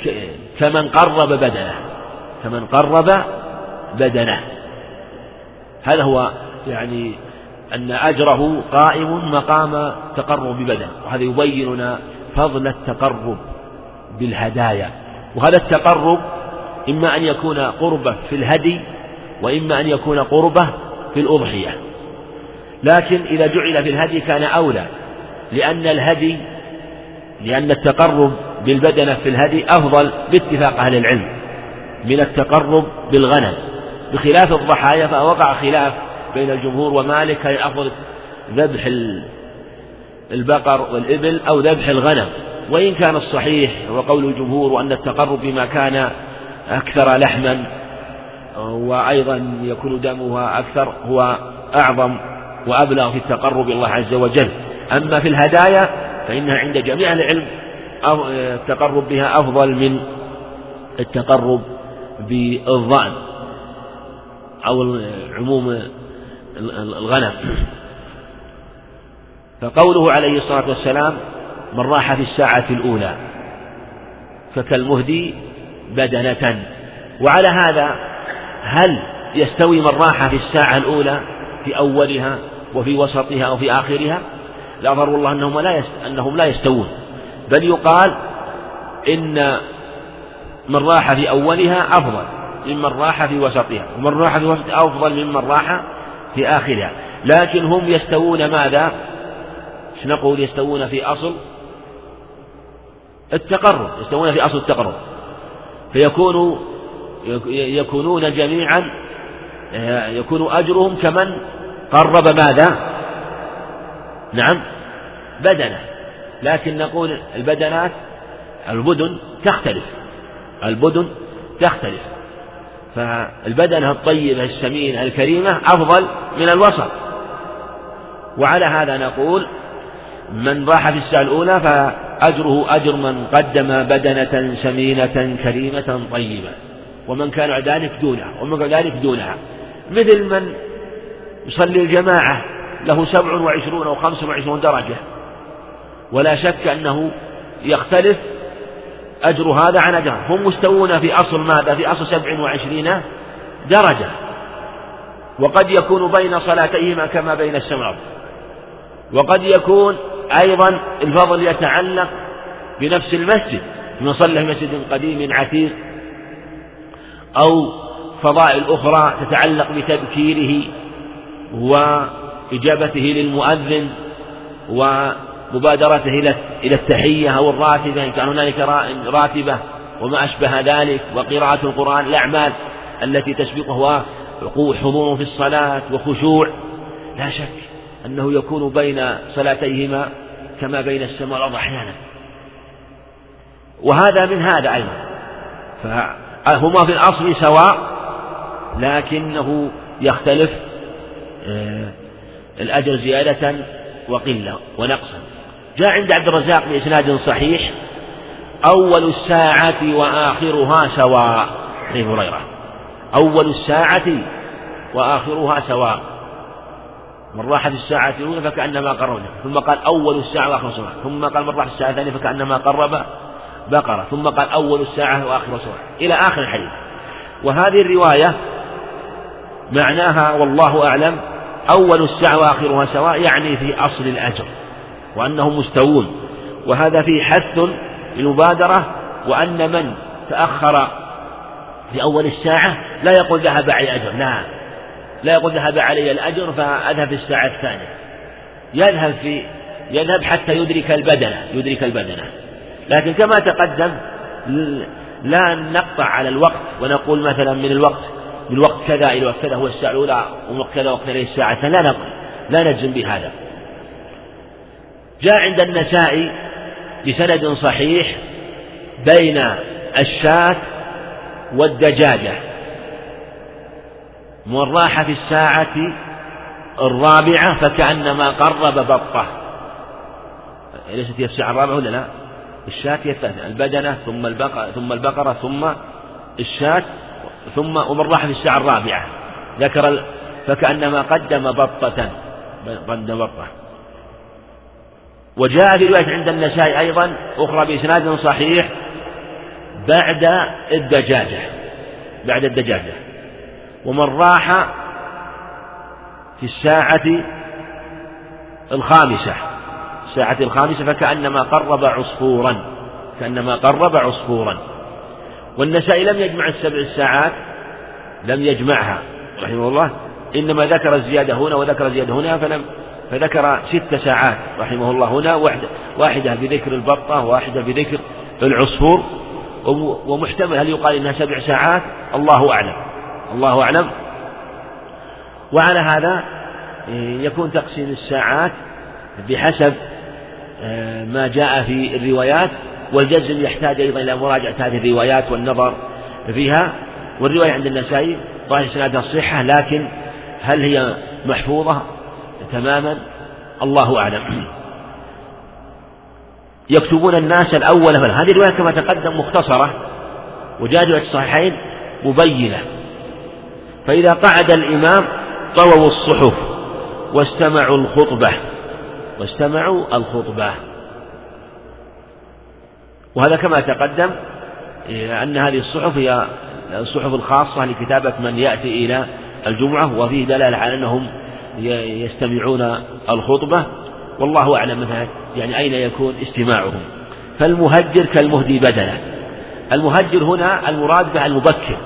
[SPEAKER 3] كمن قرب بدنه. كمن قرب بدنه. هذا هو يعني أن أجره قائم مقام تقرب ببدن وهذا يبين لنا فضل التقرب بالهدايا. وهذا التقرب إما أن يكون قربة في الهدي وإما أن يكون قربة في الأضحية. لكن إذا جعل في الهدي كان أولى لأن الهدي لأن التقرب بالبدنة في الهدي أفضل باتفاق أهل العلم. من التقرب بالغنم. بخلاف الضحايا فوقع خلاف بين الجمهور ومالك هل أفضل ذبح البقر والإبل أو ذبح الغنم. وإن كان الصحيح وقول الجمهور وأن التقرب بما كان أكثر لحما وأيضا يكون دمها أكثر هو أعظم وأبلغ في التقرب الله عز وجل. أما في الهدايا فإنها عند جميع العلم التقرب بها أفضل من التقرب بالظأن أو عموم الغنم. فقوله عليه الصلاة والسلام من راح في الساعة الأولى فكالمهدي بدنة وعلى هذا هل يستوي من راح في الساعة الأولى في أولها وفي وسطها أو في آخرها الأظهر والله أنهم لا أنهم لا يستوون. بل يقال إن من راح في أولها أفضل ممن راح في وسطها ومن راح في وسطها أفضل ممن راح في آخرها. لكن هم يستوون ماذا؟ نقول؟ يستوون في أصل التقرب يستوون في أصل التقرب. فيكون يكونون جميعا يكون أجرهم كمن قرب ماذا؟ نعم بدنه. لكن نقول البدنات البدن تختلف. البدن تختلف. فالبدنة الطيبة السمينة الكريمة أفضل من الوسط. وعلى هذا نقول من راح في الساعة الأولى فأجره أجر من قدم بدنة سمينة كريمة طيبة. ومن كان ذلك دونها ومن كان ذلك دونها. مثل من يصلي الجماعة له سبع وعشرون أو خمس وعشرون درجة. ولا شك أنه يختلف أجر هذا عن أجر. هم مستوون في أصل ماذا؟ في أصل سبع وعشرين درجة. وقد يكون بين صلاتيهما كما بين السماء وقد يكون أيضا الفضل يتعلق بنفس المسجد. من صلى في مسجد قديم عتيق أو فضائل أخرى تتعلق بتبكيره وإجابته للمؤذن ومبادرته إلى إلى التحية أو الراتبة إن كان هنالك راتبة وما أشبه ذلك وقراءة القرآن الأعمال التي تسبقها حضور في الصلاة وخشوع. لا شك أنه يكون بين صلاتيهما كما بين السماء والأرض أحيانا. وهذا من هذا أيضا. فهما في الأصل سواء لكنه يختلف آه، الأجر زيادة وقلة ونقصا. جاء عند عبد الرزاق بإسناد صحيح أول الساعة وآخرها سواء أبي هريرة. أول الساعة وآخرها سواء. من راح في الساعة الأولى فكأنما قرب ثم قال أول الساعة وآخر الساعة ثم قال من راح الساعة الثانية فكأنما قرب بقرة ثم قال أول الساعة وآخر الساعة إلى آخر الحديث. وهذه الرواية معناها والله أعلم أول الساعة وآخرها سواء يعني في أصل الأجر. وأنهم مستوون. وهذا فيه حث للمبادرة وأن من تأخر في أول الساعة لا يقول ذهب علي أجر لا لا يقول ذهب علي الأجر فأذهب في الساعة الثانية. يذهب في يذهب حتى يدرك البدنة يدرك البدنة. لكن كما تقدم لا نقطع على الوقت ونقول مثلا من الوقت من وقت كذا إلى وقت كذا هو الساعة الأولى ومن وقت كذا وقت كذا الساعة لا نقول لا نجزم بهذا. جاء عند النسائي بسند صحيح بين الشاة والدجاجة. راح في الساعة الرابعة فكأنما قرب بطة. ليست هي الساعة الرابعة ولا لا؟ الشاة هي الثالثة البدنة ثم البقرة ثم البقرة ثم الشاة ثم ومن راح في الساعة الرابعة. ذكر فكأنما قدم بطة. قدم بطة. وجاء في رواية عند النسائي أيضا أخرى بإسناد صحيح بعد الدجاجة بعد الدجاجة. ومن راح في الساعة الخامسة الساعة الخامسة فكأنما قرب عصفورا كأنما قرب عصفورا. والنسائي لم يجمع السبع الساعات لم يجمعها رحمه الله. إنما ذكر الزيادة هنا وذكر الزيادة هنا فلم فذكر ست ساعات رحمه الله هنا واحدة, واحدة بذكر البطة واحدة بذكر العصفور. ومحتمل هل يقال إنها سبع ساعات؟ الله أعلم. الله أعلم. وعلى هذا يكون تقسيم الساعات بحسب آه، ما جاء في الروايات. والجزم يحتاج أيضا إلى مراجعة هذه الروايات والنظر فيها. والرواية عند النسائي ظاهر سنادها الصحة لكن هل هي محفوظة؟ تماما الله أعلم. يكتبون الناس الأول فلا هذه الرواية كما تقدم مختصرة وجاءت الصحيحين مبينة. فإذا قعد الإمام طووا الصحف واستمعوا الخطبة واستمعوا الخطبة. وهذا كما تقدم أن هذه الصحف هي الصحف الخاصة لكتابة من يأتي إلى الجمعة وفيه دلالة على أنهم يستمعون الخطبة والله أعلم مثلا يعني أين يكون استماعهم. فالمهجر كالمهدي بدلا. المهجر هنا المراد به المبكر.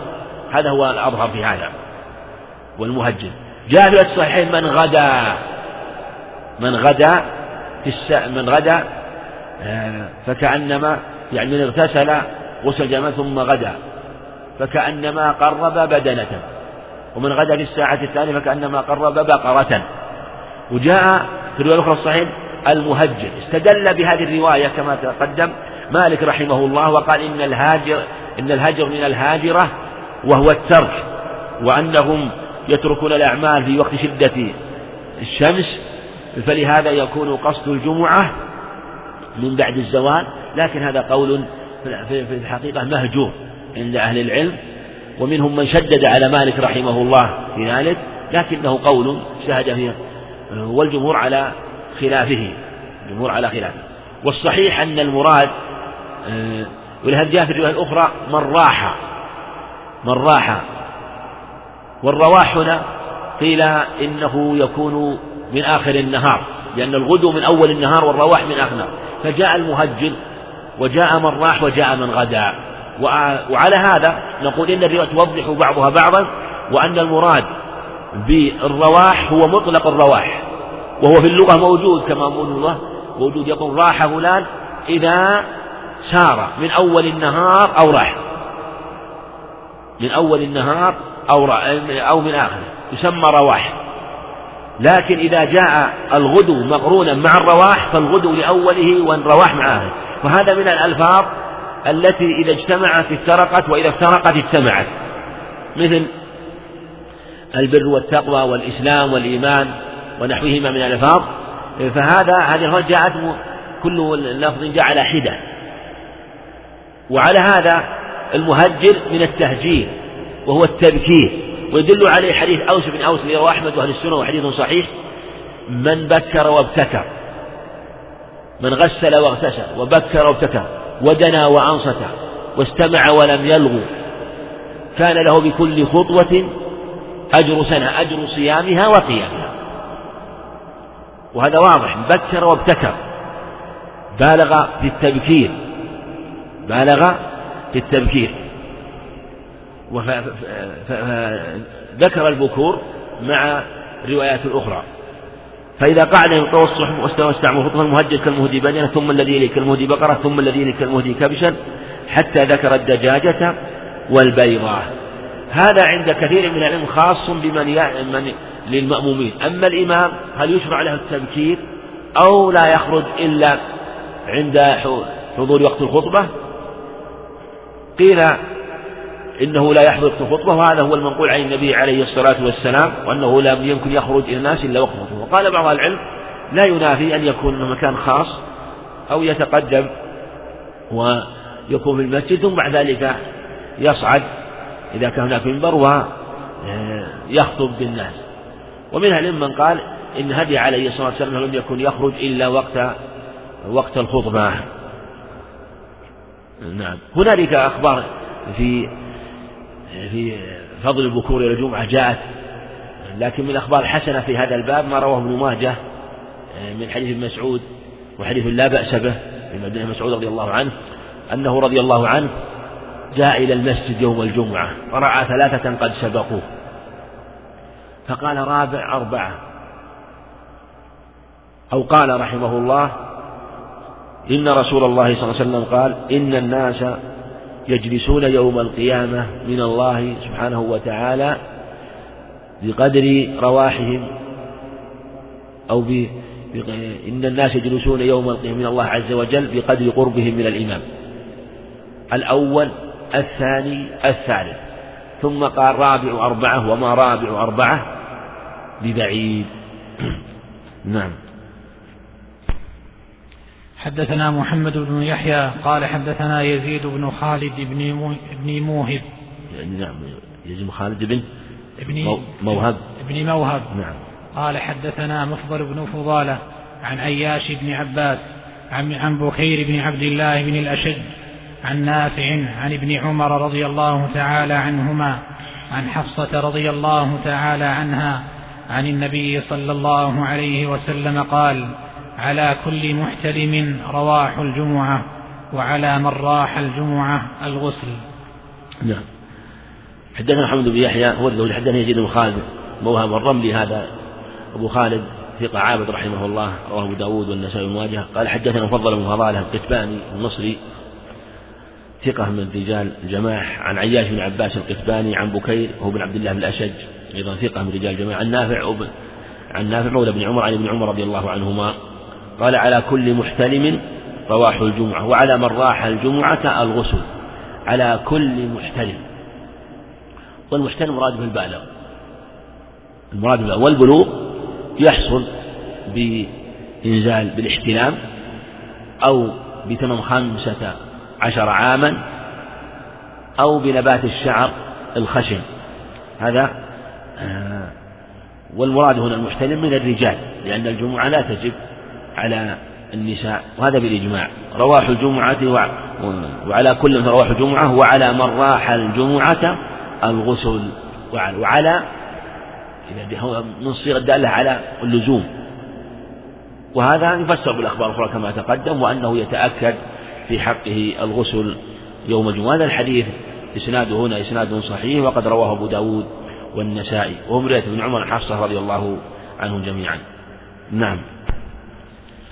[SPEAKER 3] هذا هو الأظهر في هذا. والمهجر. جاء في الصحيحين من غدا. من غدا في الس... من غدا آه، فكأنما يعني من اغتسل غسل ثم غدا. فكأنما قرب بدنة. ومن غدا في الساعة الثانية فكأنما قرب بقرة. وجاء في الرواية الأخرى الصحيح المهجر. استدل بهذه الرواية كما تقدم مالك رحمه الله وقال إن الهاجر إن الهجر من الهاجرة وهو الترك وأنهم يتركون الأعمال في وقت شدة الشمس فلهذا يكون قصد الجمعة من بعد الزوال. لكن هذا قول في الحقيقة مهجور عند أهل العلم. ومنهم من شدد على مالك رحمه الله في ذلك لكنه قول شهد فيه والجمهور على خلافه الجمهور على خلافه. والصحيح أن المراد آه، ولهذا جاء في الرواية الأخرى من راح من راح. والرواح هنا قيل إنه يكون من آخر النهار لأن الغدو من أول النهار والرواح من آخر النهار. فجاء المهجل وجاء من راح وجاء من غدا وعلى هذا نقول إن الرواية توضح بعضها بعضا وأن المراد بالرواح هو مطلق الرواح وهو في اللغة موجود كما يقول الله موجود يقول راح فلان إذا سار من أول النهار أو راح من أول النهار أو أو من آخره يسمى رواح. لكن إذا جاء الغدو مقرونا مع الرواح فالغدو لأوله والرواح مع آخره فهذا من الألفاظ التي إذا اجتمعت افترقت وإذا افترقت اجتمعت. مثل البر والتقوى والإسلام والإيمان ونحوهما من الألفاظ. فهذا هذه الألفاظ جاءت كل لفظ جاء على حدة. وعلى هذا المهجر من التهجير وهو التبكير. ويدل عليه حديث أوس بن أوس رواه أحمد وأهل السنة وحديث صحيح. من بكر وابتكر. من غسل واغتسل وبكر وابتكر. ودنا وأنصت واستمع ولم يلغو كان له بكل خطوة أجر سنة أجر صيامها وقيامها. وهذا واضح بكر وابتكر. بالغ في التبكير. بالغ في التبكير. فذكر البكور مع الروايات الأخرى فإذا قعد ينطوي الصحف واستعمل خطبة المهجر كالمهدي بدنة ثم الذي يلي كالمهدي بقرة ثم الذي يلي كالمهدي كبشا حتى ذكر الدجاجة والبيضة. هذا عند كثير من العلم خاص بمن من للمأمومين. أما الإمام هل يشرع له التبكير أو لا يخرج إلا عند حضور وقت الخطبة؟ قيل إنه لا يحضر في الخطبة وهذا هو المنقول عن النبي عليه الصلاة والسلام وأنه لم يمكن يخرج إلى الناس إلا وقت الخطبة وقال بعض العلم لا ينافي أن يكون مكان خاص أو يتقدم ويكون في المسجد ثم بعد ذلك يصعد إذا كان هناك منبر ويخطب بالناس. ومنها العلم من قال إن هدي عليه الصلاة والسلام لم يكن يخرج إلا وقت وقت الخطبة. نعم. هنالك أخبار في في فضل البكور إلى الجمعة جاءت. لكن من الأخبار الحسنة في هذا الباب ما رواه ابن ماجه من حديث ابن مسعود وحديث لا بأس به من ابن مسعود رضي الله عنه أنه رضي الله عنه جاء إلى المسجد يوم الجمعة فرأى ثلاثة قد سبقوه. فقال رابع أربعة. أو قال رحمه الله إن رسول الله صلى الله عليه وسلم قال إن الناس يجلسون يوم القيامة من الله سبحانه وتعالى بقدر رواحهم أو ب... إن الناس يجلسون يوم القيامة من الله عز وجل بقدر قربهم من الإمام الأول الثاني الثالث. ثم قال رابع أربعة وما رابع أربعة؟ ببعيد. نعم.
[SPEAKER 2] حدثنا محمد بن يحيى قال حدثنا يزيد بن خالد بن بن موهب.
[SPEAKER 3] يعني نعم يزيد بن خالد بن
[SPEAKER 2] ابن
[SPEAKER 3] موهب.
[SPEAKER 2] ابن موهب.
[SPEAKER 3] نعم.
[SPEAKER 2] قال حدثنا مفضل بن فضالة عن عياش بن عباس عن عن بكير بن عبد الله بن الأشج عن نافع عن ابن عمر رضي الله تعالى عنهما عن حفصة رضي الله تعالى عنها عن النبي صلى الله عليه وسلم قال على كل محتلم رواح الجمعة وعلى من راح الجمعة الغسل.
[SPEAKER 3] نعم. حدثنا محمد بن يحيى هو الذي حدثنا يزيد بن خالد موهب الرملي هذا أبو خالد ثقة عابد رحمه الله رواه أبو داود والنسائي والمواجهة قال حدثنا مفضل بن فضالة القتباني المصري ثقة من رجال الجماح عن عياش بن عباس القتباني عن بكير هو بن عبد الله بن الأشج أيضا ثقة من رجال الجماعة. عن نافع عن نافع مولى بن عمر عن ابن عمر رضي الله عنهما قال على كل محتلم رواح الجمعة وعلى من راح الجمعة الغسل على كل محتلم. والمحتلم مراد به البالغ المراد به والبلوغ يحصل بإنزال بالاحتلام أو بتمام خمسة عشر عاما أو بنبات الشعر الخشن. هذا آه، والمراد هنا المحتلم من الرجال لأن الجمعة لا تجب على النساء وهذا بالإجماع. رواح الجمعة وعلى كل من رواح الجمعة وعلى من راح الجمعة الغسل. وعلى من صيغة الدالة على اللزوم. وهذا يفسر بالأخبار الأخرى كما تقدم وأنه يتأكد في حقه الغسل يوم الجمعة. هذا الحديث إسناده هنا إسناد صحيح وقد رواه أبو داود والنسائي. وهم ابن عمر حفصة رضي الله عنهم جميعا. نعم.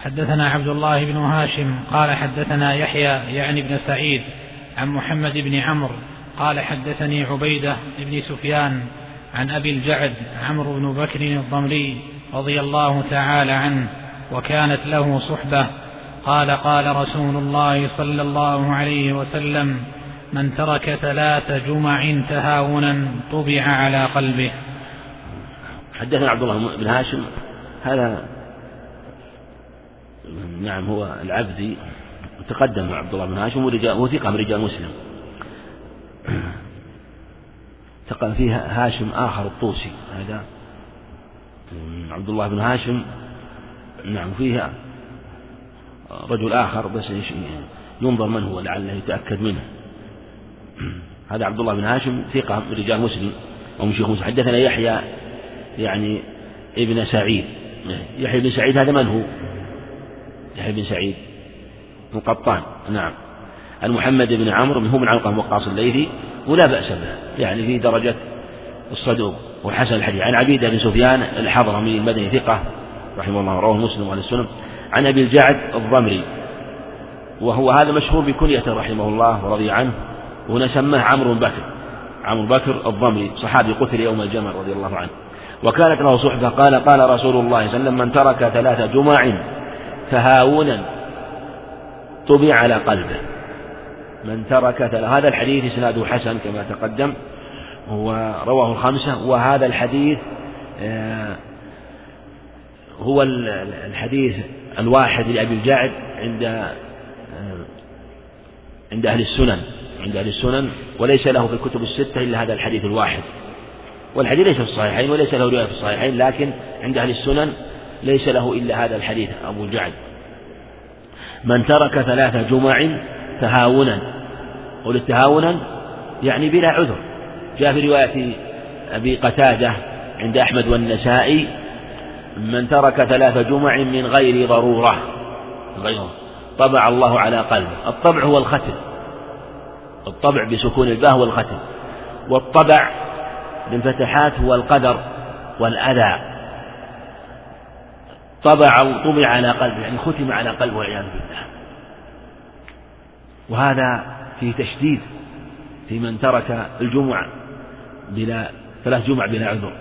[SPEAKER 2] حدثنا عبد الله بن هاشم قال حدثنا يحيى يعني بن سعيد عن محمد بن عمرو قال حدثني عبيدة بن سفيان عن أبي الجعد عمرو بن بكر الضمري رضي الله تعالى عنه وكانت له صحبة قال قال رسول الله صلى الله عليه وسلم من ترك ثلاث جمع تهاونا طبع على قلبه.
[SPEAKER 3] حدثنا عبد الله بن هاشم هذا نعم هو العبدي تقدم عبد الله بن هاشم وثقة من رجال مسلم. تقدم فيها هاشم آخر الطوسي. هذا عبد الله بن هاشم. نعم فيها رجل آخر بس ينظر من هو لعله يتأكد منه. هذا عبد الله بن هاشم ثقة من رجال مسلم. أو من شيخ مسلم حدثنا يحيى يعني ابن سعيد. يحيى بن سعيد هذا من هو؟ يحيى بن سعيد بن قطان نعم. عن محمد بن عمرو هو من علقمة وقاص الليثي ولا بأس به يعني في درجة الصدوق. وحسن الحديث. عن عبيدة بن سفيان الحضرمي المدني ثقة رحمه الله رواه مسلم وعلى السنن عن أبي الجعد الضمري وهو هذا مشهور بكنيته رحمه الله ورضي عنه وهنا سماه عمرو بكر عمرو بكر الضمري صحابي قتل يوم الجمل رضي الله عنه. وكانت له صحبة قال قال رسول الله صلى الله عليه وسلم من ترك ثلاث جمع تهاونا طبع على قلبه. من ترك هذا الحديث إسناده حسن كما تقدم ورواه الخمسة وهذا الحديث آه، هو الحديث الواحد لأبي الجعد عند آه، عند أهل السنن عند أهل السنن وليس له في الكتب الستة إلا هذا الحديث الواحد. والحديث ليس في الصحيحين وليس له رواية في الصحيحين لكن عند أهل السنن ليس له إلا هذا الحديث أبو الجعد من ترك ثلاث جمع تهاونا. قول تهاونا يعني بلا عذر. جاء في رواية أبي قتادة عند أحمد والنسائي من ترك ثلاث جمع من غير ضرورة. غيره طبع الله على قلبه. الطبع هو الختم. الطبع بسكون الباء هو الختم والطبع بالفتحات هو القدر والأذى. طبع طبع على قلبه يعني ختم على قلبه والعياذ بالله. وهذا فيه تشديد في من ترك الجمعة بلا ثلاث جمع بلا عذر.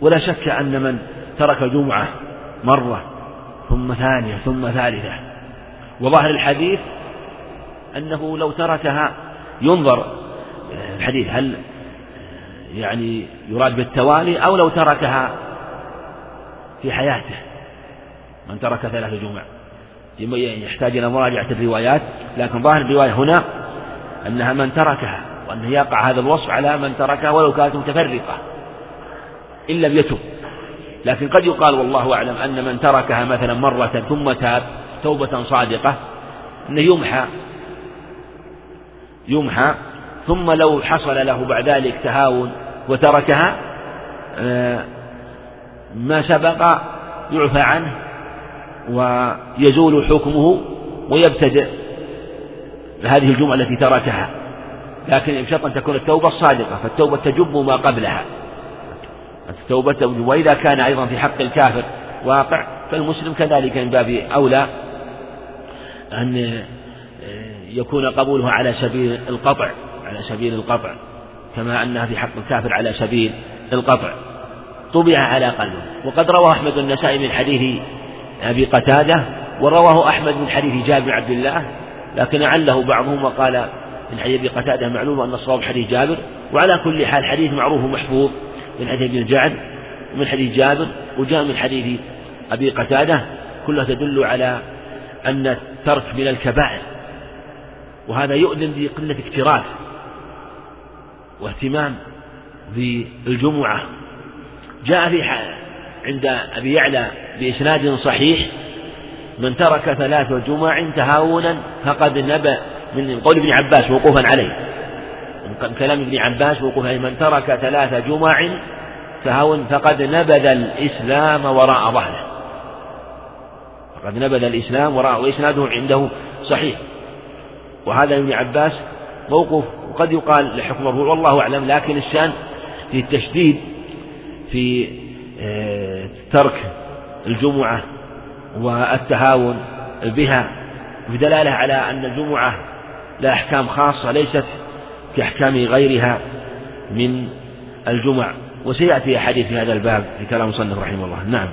[SPEAKER 3] ولا شك أن من ترك جمعة مرة ثم ثانية ثم ثالثة. وظاهر الحديث أنه لو تركها ينظر الحديث هل يعني يراد بالتوالي أو لو تركها في حياته. من ترك ثلاث جمع. يحتاج إلى مراجعة الروايات لكن ظاهر الرواية هنا أنها من تركها وأنه يقع هذا الوصف على من تركها ولو كانت متفرقة إن لم يتب. لكن قد يقال والله أعلم أن من تركها مثلا مرة ثم تاب توبة صادقة أنه يمحى يمحى ثم لو حصل له بعد ذلك تهاون وتركها آه، ما سبق يعفى عنه ويزول حكمه ويبتدئ هذه الجمعة التي تركها. لكن بشرط أن تكون التوبة الصادقة فالتوبة تجب ما قبلها. التوبة تجب وإذا كان أيضا في حق الكافر واقع فالمسلم كذلك من باب أولى أن يكون قبوله على سبيل القطع على سبيل القطع كما أنها في حق الكافر على سبيل القطع. طبع على قلبه. وقد روى أحمد النسائي من حديث أبي قتادة ورواه أحمد من حديث جابر عبد الله لكن عله بعضهم وقال من حديث أبي قتادة معلوم أن الصواب حديث جابر وعلى كل حال حديث معروف ومحفوظ من حديث ابن الجعد ومن حديث جابر وجاء من حديث أبي قتادة كلها تدل على أن الترك من الكبائر وهذا يؤذن بقلة اكتراث واهتمام بالجمعة. جاء في عند أبي يعلى بإسناد صحيح من ترك ثلاث جمع تهاونا فقد نبأ من قول ابن عباس وقوفا عليه. من كلام ابن عباس وقوفا عليه من ترك ثلاث جمع تهاون فقد نبذ الإسلام وراء ظهره. فقد نبذ الإسلام وراء وإسناده عنده صحيح. وهذا ابن عباس موقف وقد يقال لحكم مرفوع والله أعلم لكن الشأن في التشديد في ترك الجمعة والتهاون بها بدلالة على أن الجمعة لها أحكام خاصة ليست كأحكام غيرها من الجمع. وسيأتي أحاديث في هذا الباب في كلام مصنف رحمه الله. نعم.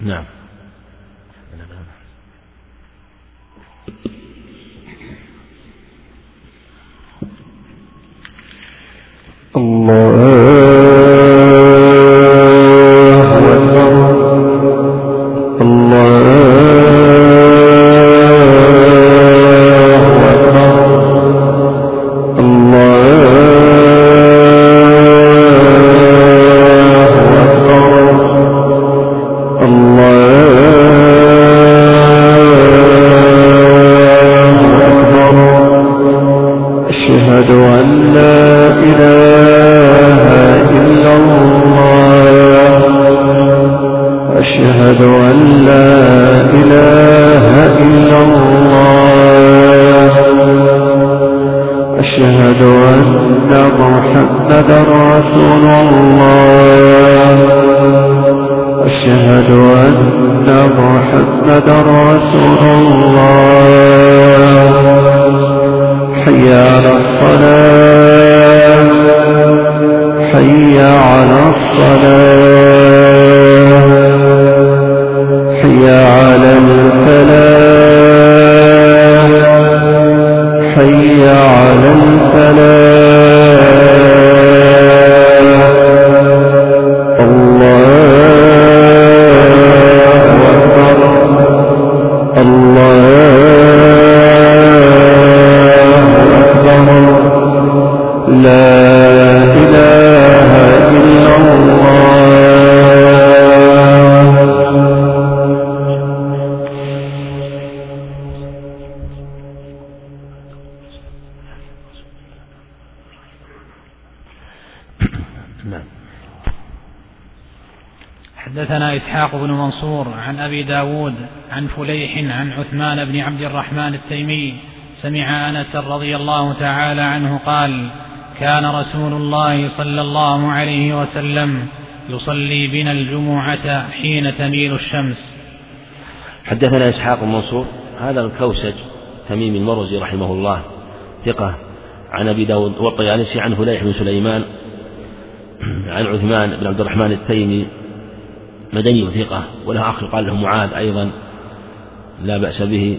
[SPEAKER 3] نعم.
[SPEAKER 2] الله بن منصور عن أبي داود عن فليح عن عثمان بن عبد الرحمن التيمي سمع أنس رضي الله تعالى عنه قال كان رسول الله صلى الله عليه وسلم يصلي بنا الجمعة حين تميل الشمس.
[SPEAKER 3] حدثنا إسحاق بن منصور هذا الكوسج تميم المرزي رحمه الله ثقة عن أبي داود والطيالسي عن فليح بن سليمان عن عثمان بن عبد الرحمن التيمي مدني ثقة وله أخ قال له معاذ أيضا لا بأس به.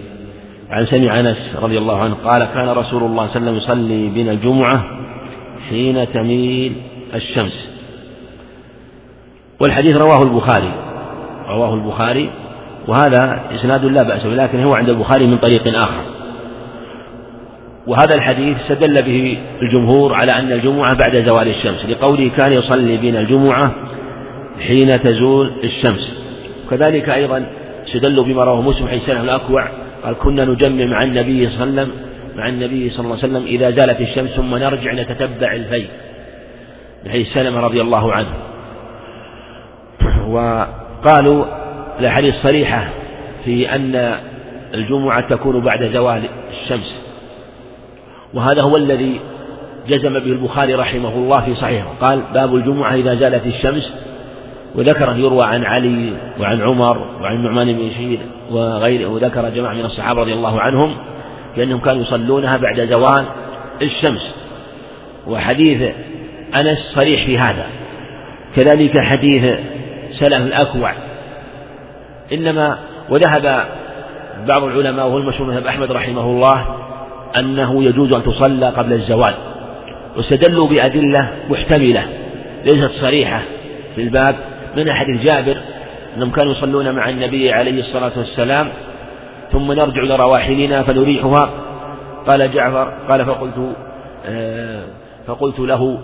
[SPEAKER 3] عن سمع أنس رضي الله عنه قال كان رسول الله صلى الله عليه وسلم يصلي بنا الجمعة حين تميل الشمس. والحديث رواه البخاري رواه البخاري وهذا إسناد لا بأس به لكن هو عند البخاري من طريق آخر. وهذا الحديث استدل به الجمهور على أن الجمعة بعد زوال الشمس لقوله كان يصلي بنا الجمعة حين تزول الشمس. وكذلك أيضا استدلوا بما رواه مسلم حيث سلم الأكوع قال كنا نجمع مع النبي صلى الله عليه وسلم مع النبي صلى الله عليه وسلم إذا زالت الشمس ثم نرجع نتتبع الفي من حيث سلم رضي الله عنه. وقالوا الأحاديث صريحة في أن الجمعة تكون بعد زوال الشمس. وهذا هو الذي جزم به البخاري رحمه الله في صحيحه. قال باب الجمعة إذا زالت الشمس وذكر يروى عن علي وعن عمر وعن النعمان بن بشير وغيره وذكر جماعة من الصحابة رضي الله عنهم بأنهم كانوا يصلونها بعد زوال الشمس. وحديث أنس صريح في هذا. كذلك حديث سلف الأكوع. إنما وذهب بعض العلماء وهو المشهور مذهب أحمد رحمه الله أنه يجوز أن تصلى قبل الزوال. واستدلوا بأدلة محتملة ليست صريحة في الباب. من حديث جابر أنهم كانوا يصلون مع النبي عليه الصلاة والسلام ثم نرجع إلى رواحلنا فنريحها. قال جعفر قال فقلت آه، فقلت له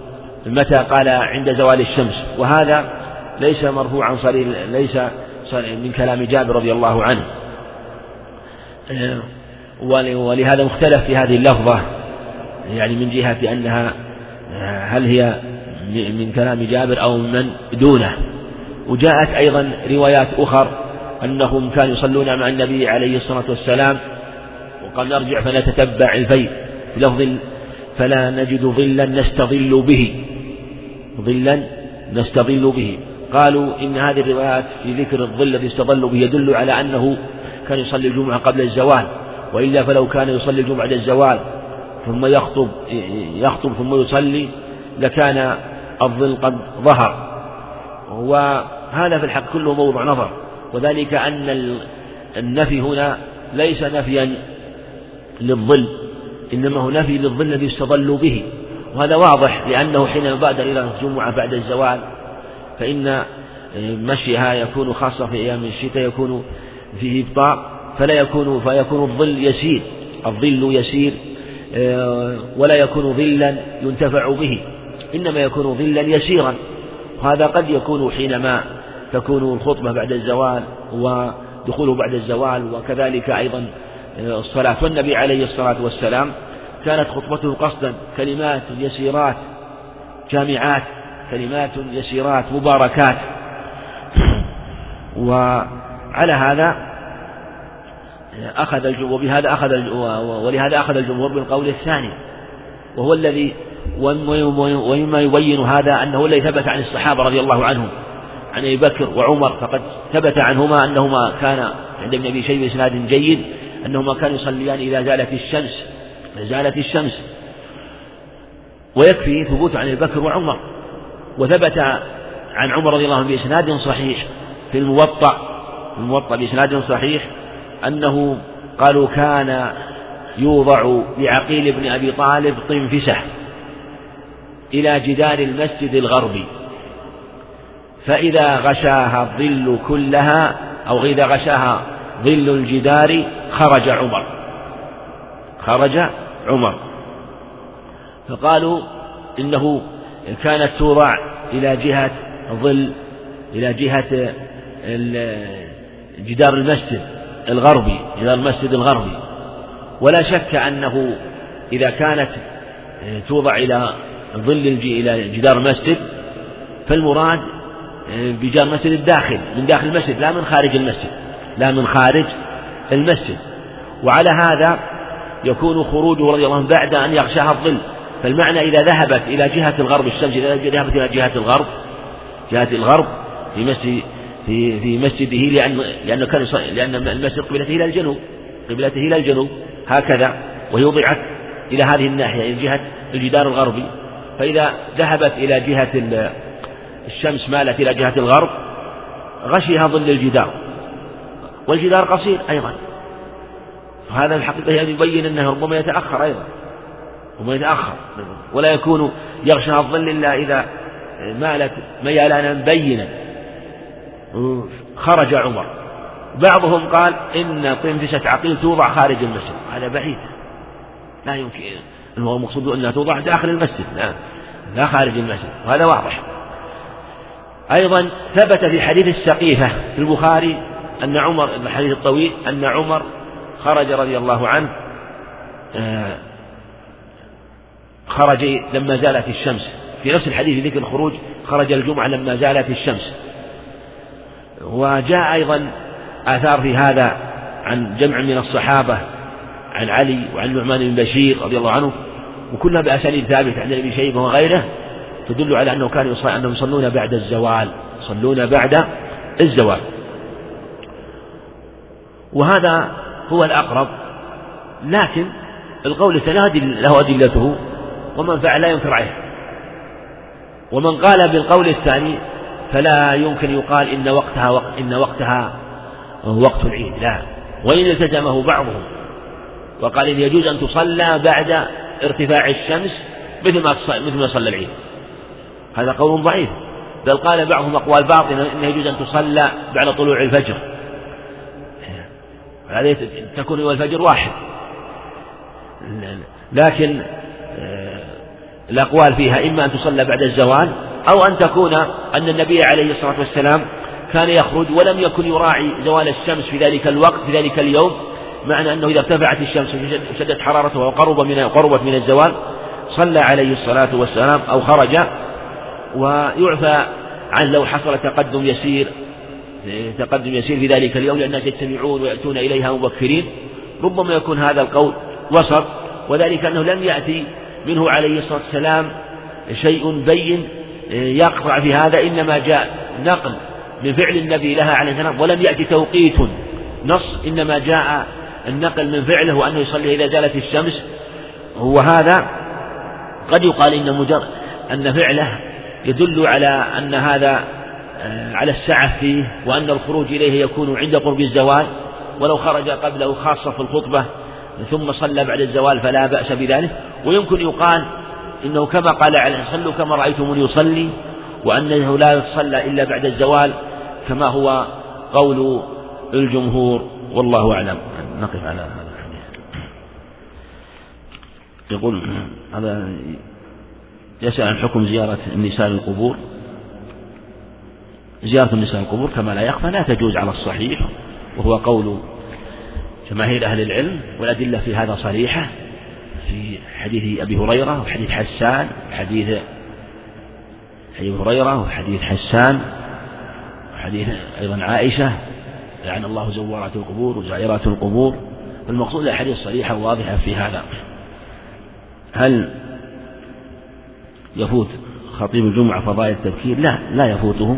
[SPEAKER 3] متى؟ قال عند زوال الشمس. وهذا ليس مرفوعا صريح ليس من كلام جابر رضي الله عنه. آه، ولهذا مختلف في هذه اللفظة يعني من جهة أنها آه، هل هي من كلام جابر أو من دونه. وجاءت أيضا روايات أخر أنهم كانوا يصلون مع النبي عليه الصلاة والسلام وقال نرجع فنتتبع في لفظ فلا نجد ظلا نستظل به. ظلا نستظل به. قالوا إن هذه الروايات في ذكر الظل الذي استظل به يدل على أنه كان يصلي الجمعة قبل الزوال وإلا فلو كان يصلي الجمعة بعد الزوال ثم يخطب يخطب ثم يصلي لكان الظل قد ظهر. وهذا في الحق كله موضع نظر. وذلك أن النفي هنا ليس نفيا للظل إنما هو نفي للظل الذي يستظل به. وهذا واضح لأنه حين يبادر إلى الجمعة بعد الزوال فإن مشيها يكون خاصة في أيام الشتاء يكون فيه إبطاء فلا يكون فيكون الظل يسير الظل يسير آه، ولا يكون ظلا ينتفع به إنما يكون ظلا يسيرا. وهذا قد يكون حينما تكون الخطبة بعد الزوال ودخوله بعد الزوال وكذلك أيضا آه، الصلاة. والنبي عليه الصلاة والسلام كانت خطبته قصدا كلمات يسيرات جامعات كلمات يسيرات مباركات. وعلى هذا أخذ الجمهور وبهذا أخذ ولهذا أخذ الجمهور بالقول الثاني وهو الذي ومما يبين هذا أنه الذي ثبت عن الصحابة رضي الله عنهم. عن أبي بكر وعمر فقد ثبت عنهما أنهما كان عند ابن أبي شيبة إسناد جيد أنهما كانوا يصليان إذا زالت الشمس. زالت الشمس. ويكفي ثبوت عن أبي بكر وعمر. وثبت عن عمر رضي الله عنه بإسناد صحيح. في الموطأ الموطأ بإسناد صحيح أنه قالوا كان يوضع لعقيل بن أبي طالب طنفسة إلى جدار المسجد الغربي فإذا غشاها الظل كلها أو إذا غشاها ظل الجدار خرج عمر. خرج عمر. فقالوا إنه كانت توضع إلى جهة ظل إلى جهة جدار المسجد الغربي جدار المسجد الغربي. ولا شك أنه إذا كانت توضع إلى ظل إلى جدار المسجد فالمراد بجار مسجد الداخل من داخل المسجد لا من خارج المسجد لا من خارج المسجد. وعلى هذا يكون خروجه رضي الله عنه بعد أن يغشاها الظل. فالمعنى إذا ذهبت إلى جهة الغرب الشمس إذا ذهبت إلى جهة الغرب جهة الغرب في مسجد في في مسجده لأن لأنه كان لأن المسجد قبلته إلى الجنوب قبلته إلى الجنوب هكذا وهي وضعت إلى هذه الناحية إلى جهة الجدار الغربي. فإذا ذهبت إلى جهة الشمس مالت إلى جهة الغرب غشيها ظل الجدار. والجدار قصير أيضا. هذا الحقيقة يعني يبين أنه ربما يتأخر أيضا. ربما يتأخر. ولا يكون يغشى الظل إلا إذا مالت ميلانا بينا. خرج عمر. بعضهم قال إن طنفسة عقيل توضع خارج المسجد. هذا بعيد. لا يمكن. المقصود أنها توضع داخل المسجد لا لا خارج المسجد وهذا واضح. أيضا ثبت في حديث السقيفة في البخاري أن عمر الحديث الطويل أن عمر خرج رضي الله عنه آه، خرج لما زالت الشمس. في نفس الحديث ذكر الخروج خرج الجمعة لما زالت الشمس. وجاء أيضا آثار في هذا عن جمع من الصحابة عن علي وعن نعمان بن بشير رضي الله عنه. وكلها بأسانيد ثابتة عند أبي شيبة وغيره تدل على أنه كانوا أنهم يصلون بعد الزوال يصلون بعد الزوال. وهذا هو الأقرب لكن القول الثاني له أدلته ومن فعل لا ينكر عليه. ومن قال بالقول الثاني فلا يمكن يقال إن وقتها وقت إن وقتها وقت العيد لا. وإن التزمه بعضهم وقال إن يجوز أن تصلى بعد ارتفاع الشمس مثل ما مثل ما صلى العيد. هذا قول ضعيف. بل قال بعضهم أقوال باطنة إنه يجوز أن تصلى بعد طلوع الفجر. هذه تكون والفجر واحد. لكن آه، الأقوال فيها إما أن تصلى بعد الزوال أو أن تكون أن النبي عليه الصلاة والسلام كان يخرج ولم يكن يراعي زوال الشمس في ذلك الوقت في ذلك اليوم معنى أنه إذا ارتفعت الشمس وشدت حرارتها وقرب من قربت من الزوال صلى عليه الصلاة والسلام أو خرج ويعفى عن لو حصل تقدم يسير. تقدم يسير في ذلك اليوم لأن الناس يجتمعون ويأتون إليها مبكرين. ربما يكون هذا القول وسط وذلك أنه لم يأتي منه عليه الصلاة والسلام شيء بين يقطع في هذا إنما جاء نقل من فعل النبي لها عليه السلام ولم يأتي توقيت نص إنما جاء النقل من فعله وأنه يصلي إذا زالت الشمس وهذا قد يقال إن مجرد أن فعله يدل على أن هذا آه، على السعة فيه وأن الخروج إليه يكون عند قرب الزوال ولو خرج قبله خاصة في الخطبة ثم صلى بعد الزوال فلا بأس بذلك. ويمكن يقال إنه كما قال عليه صلوا كما رأيتموني يصلي وأنه لا يصلى إلا بعد الزوال كما هو قول الجمهور والله أعلم. نقف على هذا الحديث. يقول هذا يسأل عن حكم زيارة النساء للقبور. زيارة النساء القبور كما لا يخفى لا تجوز على الصحيح وهو قول جماهير أهل العلم والأدلة في هذا صريحة في حديث أبي هريرة وحديث حسان وحديث أبي هريرة وحديث حسان وحديث أيضا عائشة لعن الله زوارات القبور وزائرات القبور. المقصود الأحاديث صريحة واضحة في هذا. هل يفوت خطيب الجمعة فضائل التذكير؟ لا لا يفوته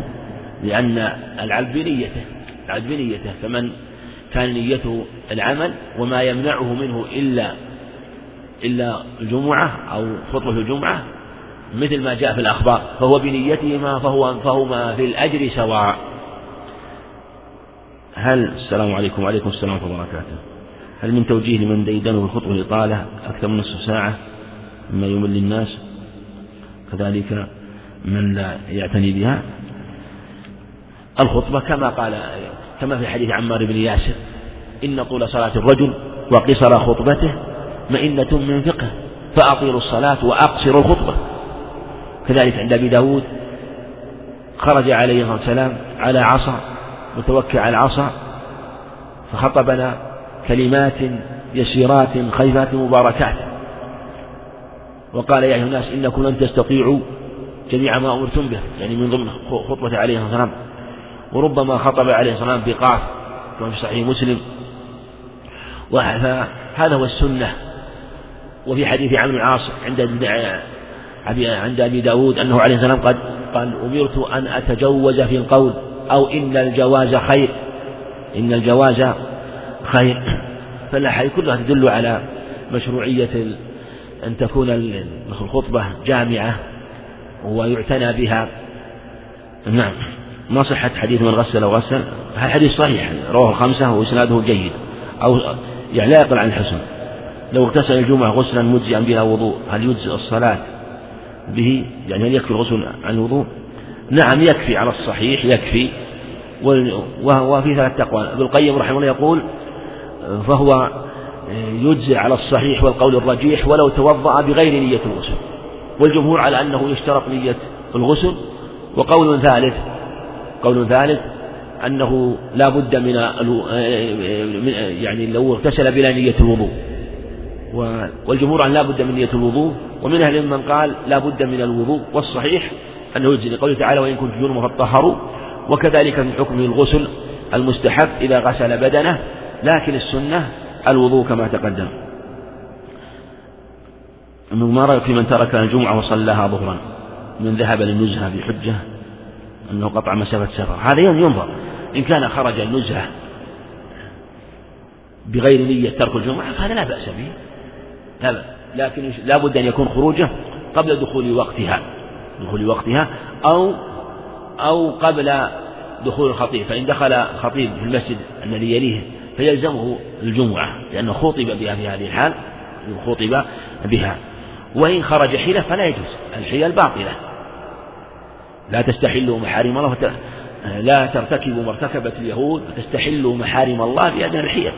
[SPEAKER 3] لأن العبد بنيته العبد بنيته فمن كان نيته العمل وما يمنعه منه إلا إلا الجمعة أو خطبة الجمعة مثل ما جاء في الأخبار فهو بنيتهما فهو فهما في الأجر سواء. هل السلام عليكم وعليكم السلام ورحمة وبركاته. هل من توجيه لمن ديدنه الخطبة الإطالة أكثر من نصف ساعة مما يمل الناس؟ كذلك من لا يعتني بها. الخطبة كما قال كما في حديث عمار بن ياسر إن طول صلاة الرجل وقصر خطبته مئنة من فقه فأطيلوا الصلاة وأقصروا الخطبة. كذلك عند أبي داود خرج عليه الصلاة والسلام على عصا متوكل على العصا فخطبنا كلمات يسيرات خيفات مباركات. وقال يا أيها الناس إنكم لن تستطيعوا جميع ما أمرتم به يعني من ضمن خطبة عليه الصلاة والسلام. وربما خطب عليه الصلاة والسلام بقاف كما في صحيح مسلم. وهذا هو السنة. وفي حديث عمرو العاص عند عند أبي داود أنه عليه السلام قد قال أمرت أن أتجوز في القول. أو إن الجواز خير. إن الجواز خير. فالأحاديث كلها تدل على مشروعية أن تكون الخطبة جامعة ويعتنى بها. نعم. ما صحة حديث من غسل أو غسل؟ هذا حديث صحيح. رواه الخمسة وإسناده جيد. أو يعني لا يقل عن الحسن. لو اغتسل الجمعة غسلا مجزئا بلا وضوء هل يجزئ الصلاة به؟ يعني هل يكفي الغسل عن الوضوء؟ نعم يكفي على الصحيح يكفي. وفي ثلاث أقوال. ابن القيم رحمه الله يقول فهو يجزئ على الصحيح والقول الرجيح ولو توضأ بغير نية الغسل. والجمهور على أنه يشترط نية الغسل. وقول ثالث قول ثالث أنه لا بد من يعني لو اغتسل بلا نية الوضوء. والجمهور أن لا بد من نية الوضوء. ومن أهل من قال لا بد من الوضوء. والصحيح أنه يجزي لقوله تعالى وإن كنت جنوبا فطهروا وكذلك في حكم الغسل المستحب إذا غسل بدنه لكن السنة الوضوء كما تقدم. ما رأيك في من ترك الجمعة وصلاها ظهرا؟ من ذهب للنزهة بحجة؟ أنه قطع مسافة سفر. هذا ينظر. إن كان خرج النزهة بغير نية ترك الجمعة فهذا لا بأس به. لا بأس لكن لا بد أن يكون خروجه قبل دخول وقتها. دخول وقتها أو أو قبل دخول الخطيب. فإن دخل خطيب في المسجد الذي يليه فيلزمه الجمعة لأنه خطب بها في هذه الحال خطب بها. وإن خرج حيلة فلا يجوز الحيل باطلة لا تستحلوا محارم الله. لا ترتكبوا ما ارتكبت اليهود فتستحلوا محارم الله بأدنى الحيل.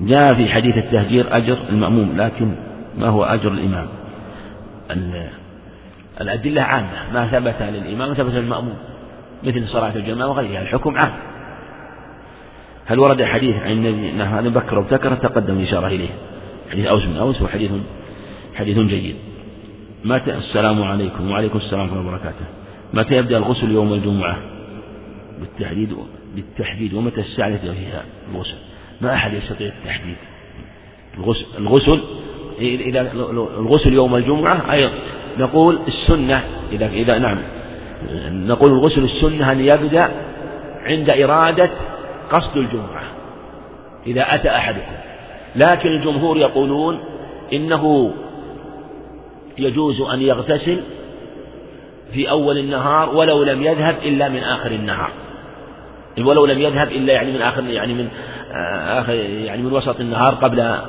[SPEAKER 3] جاء في حديث التهجير أجر المأموم لكن ما هو أجر الإمام؟ الأدلة عامة ما ثبت للإمام ثبت للمأموم مثل صلاة الجماعة وغيرها الحكم عام. هل ورد حديث عن النبي هذا بكر وابتكر؟ تقدم الإشارة إليه. حديث أوس بن أوس وحديث حديث جيد. متى؟ السلام عليكم. وعليكم السلام ورحمة الله وبركاته متى يبدأ الغسل يوم الجمعة؟ بالتحديد بالتحديد. ومتى الساعة التي فيها الغسل. ما أحد يستطيع التحديد. الغسل الغسل إذا الغسل يوم الجمعة أيضا. نقول السنة إذا إذا نعم. نقول الغسل السنة أن يبدأ عند إرادة قصد الجمعة إذا أتى أحدكم. لكن الجمهور يقولون إنه يجوز أن يغتسل في أول النهار ولو لم يذهب إلا من آخر النهار. ولو لم يذهب إلا يعني من آخر يعني من آه، آخر يعني من وسط النهار قبل آه،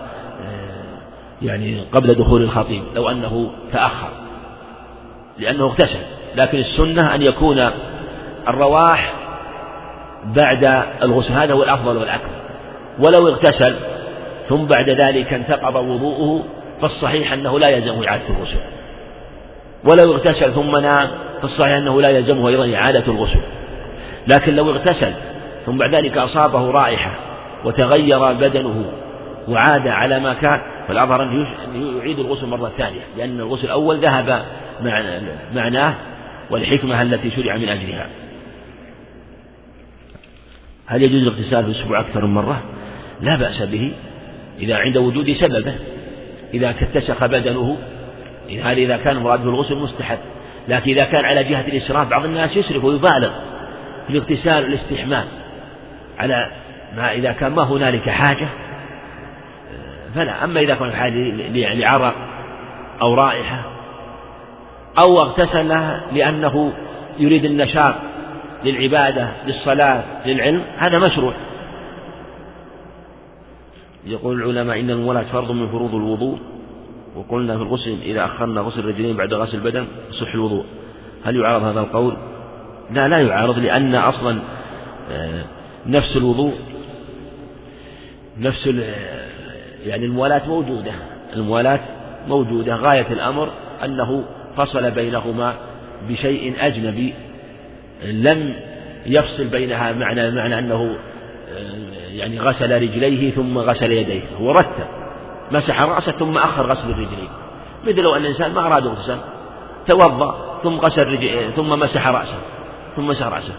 [SPEAKER 3] يعني قبل دخول الخطيب لو أنه تأخر. لأنه اغتسل. لكن السنة أن يكون الرواح بعد الغسل. هذا هو الأفضل والأكمل. ولو اغتسل ثم بعد ذلك انتقض وضوءه فالصحيح أنه لا يلزمه إعادة الغسل. ولو اغتسل ثم نام فالصحيح أنه لا يلزمه أيضا إعادة الغسل. لكن لو اغتسل ثم بعد ذلك أصابه رائحة وتغير بدنه وعاد على ما كان فالأظهر أن يعيد الغسل مرة ثانية. لأن الغسل الأول ذهب معناه والحكمة التي شرع من أجلها. هل يجوز الاغتسال في الأسبوع أكثر من مرة؟ لا بأس به. إذا عند وجود سببه إذا اتسخ بدنه هذا إذا كان مراده الغسل مستحب. لكن إذا كان على جهة الإسراف بعض الناس يسرف ويبالغ في الاغتسال والاستحمام. على ما إذا كان ما هنالك حاجة فلا. أما إذا كان حاجة لعرق أو رائحة أو اغتسل لأنه يريد النشاط للعبادة للصلاة للعلم هذا مشروع. يقول العلماء إن المولاة فرض من فروض الوضوء وقلنا في الغسل إذا أخرنا غسل الرجلين بعد غسل البدن صح الوضوء. هل يعارض هذا القول؟ لا لا يعارض لأن أصلا آه، نفس الوضوء نفس يعني الموالاة موجودة. الموالاة موجودة. غاية الأمر أنه فصل بينهما بشيء أجنبي لم يفصل بينها معنى معنى أنه آه، يعني غسل رجليه ثم غسل يديه هو رتب مسح رأسه ثم أخر غسل الرجلين. مثل لو أن الإنسان ما أراد اغتسال توضأ ثم غسل رجل ثم مسح رأسه ثم مسح رأسه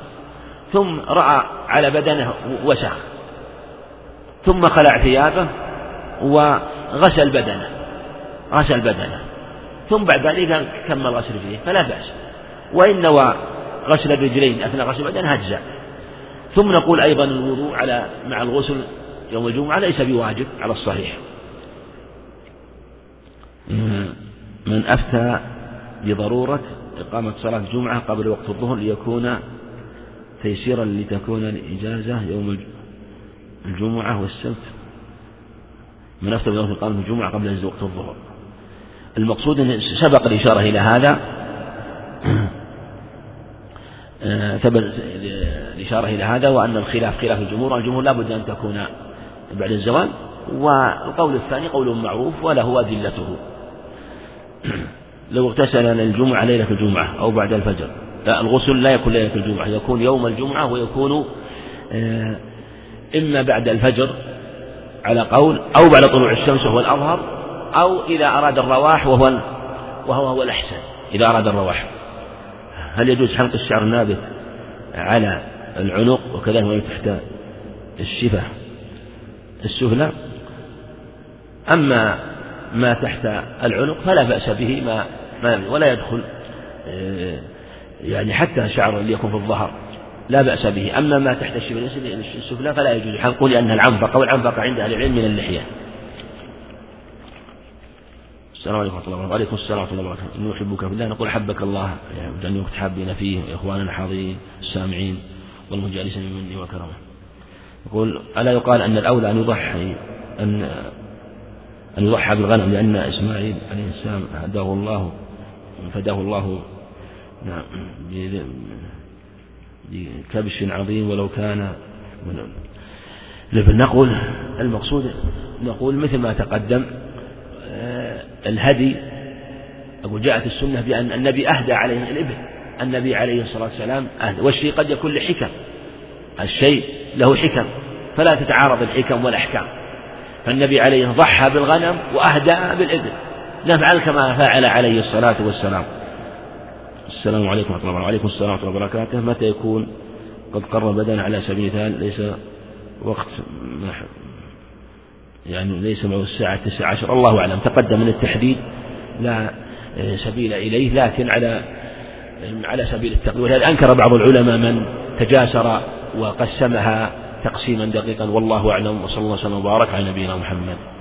[SPEAKER 3] ثم رأى على بدنه وسخ ثم خلع ثيابه وغسل بدنه غسل بدنه. ثم بعد ذلك كمل غسل رجليه فلا بأس. وإن نوى غسل الرجلين أثناء غسل بدنه أجزاء ثم نقول أيضا الوضوء على مع الغسل يوم الجمعة ليس بواجب على الصحيح. من أفتى بضرورة إقامة صلاة الجمعة قبل وقت الظهر ليكون تيسيرا لتكون الإجازة يوم الجمعة والسبت. من أفتى بضرورة إقامة الجمعة قبل وقت الظهر. المقصود أن سبق الإشارة إلى هذا. ثبت الإشارة إلى هذا وأن الخلاف خلاف الجمهور الجمهور لا بد أن تكون بعد الزوال. والقول الثاني قول معروف وله أدلته. لو اغتسل الجمعة ليلة الجمعة أو بعد الفجر. لا الغسل لا يكون ليلة الجمعة يكون يوم الجمعة ويكون آه، إما بعد الفجر على قول أو بعد طلوع الشمس وهو الأظهر أو إذا أراد الرواح وهو وهو هو الأحسن إذا أراد الرواح. هل يجوز حلق الشعر النابت على العنق وكذلك ما تحت الشفة؟ السفلى؟ أما ما تحت العنق فلا بأس به ما, ما ولا يدخل آه، يعني حتى شعر ليكون في الظهر لا بأس به. أما ما تحت الشفة السفلى فلا يجوز حلقه لأن العنفقة والعنفقة عند أهل العلم من اللحية. السلام عليكم ورحمة الله وبركاته. وعليكم السلام ورحمة الله وبركاته. إني أحبك في الله. نقول حبك الله. يعني أن متحابين فيه إخواننا الحاضرين السامعين والمجالسين من مني وكرمه. يقول ألا يقال أن الأولى أن يضحي أن أن يضحى بالغنم لأن إسماعيل عليه السلام هداه الله فداه الله نعم بكبش عظيم ولو كان نقول المقصود نقول مثل ما تقدم الهدي أقول جاءت السنة بأن النبي أهدى عليه الإبل النبي عليه الصلاة والسلام أهدى. والشيء قد يكون لحكم الشيء له حكم فلا تتعارض الحكم والأحكام. فالنبي عليه ضحى بالغنم وأهدى بالإبل. نفعل كما فعل عليه الصلاة والسلام. السلام عليكم ورحمة الله. وعليكم السلام ورحمة الله وبركاته. متى يكون؟ قد قرب بدن على سبيل المثال ليس وقت يعني ليس معه الساعة تسعة عشر. الله أعلم. تقدم من التحديد لا سبيل إليه لكن على على سبيل التقوية ولهذا أنكر بعض العلماء من تجاسر وقسمها تقسيما دقيقا. والله أعلم. وصلى الله وسلم وبارك على نبينا محمد.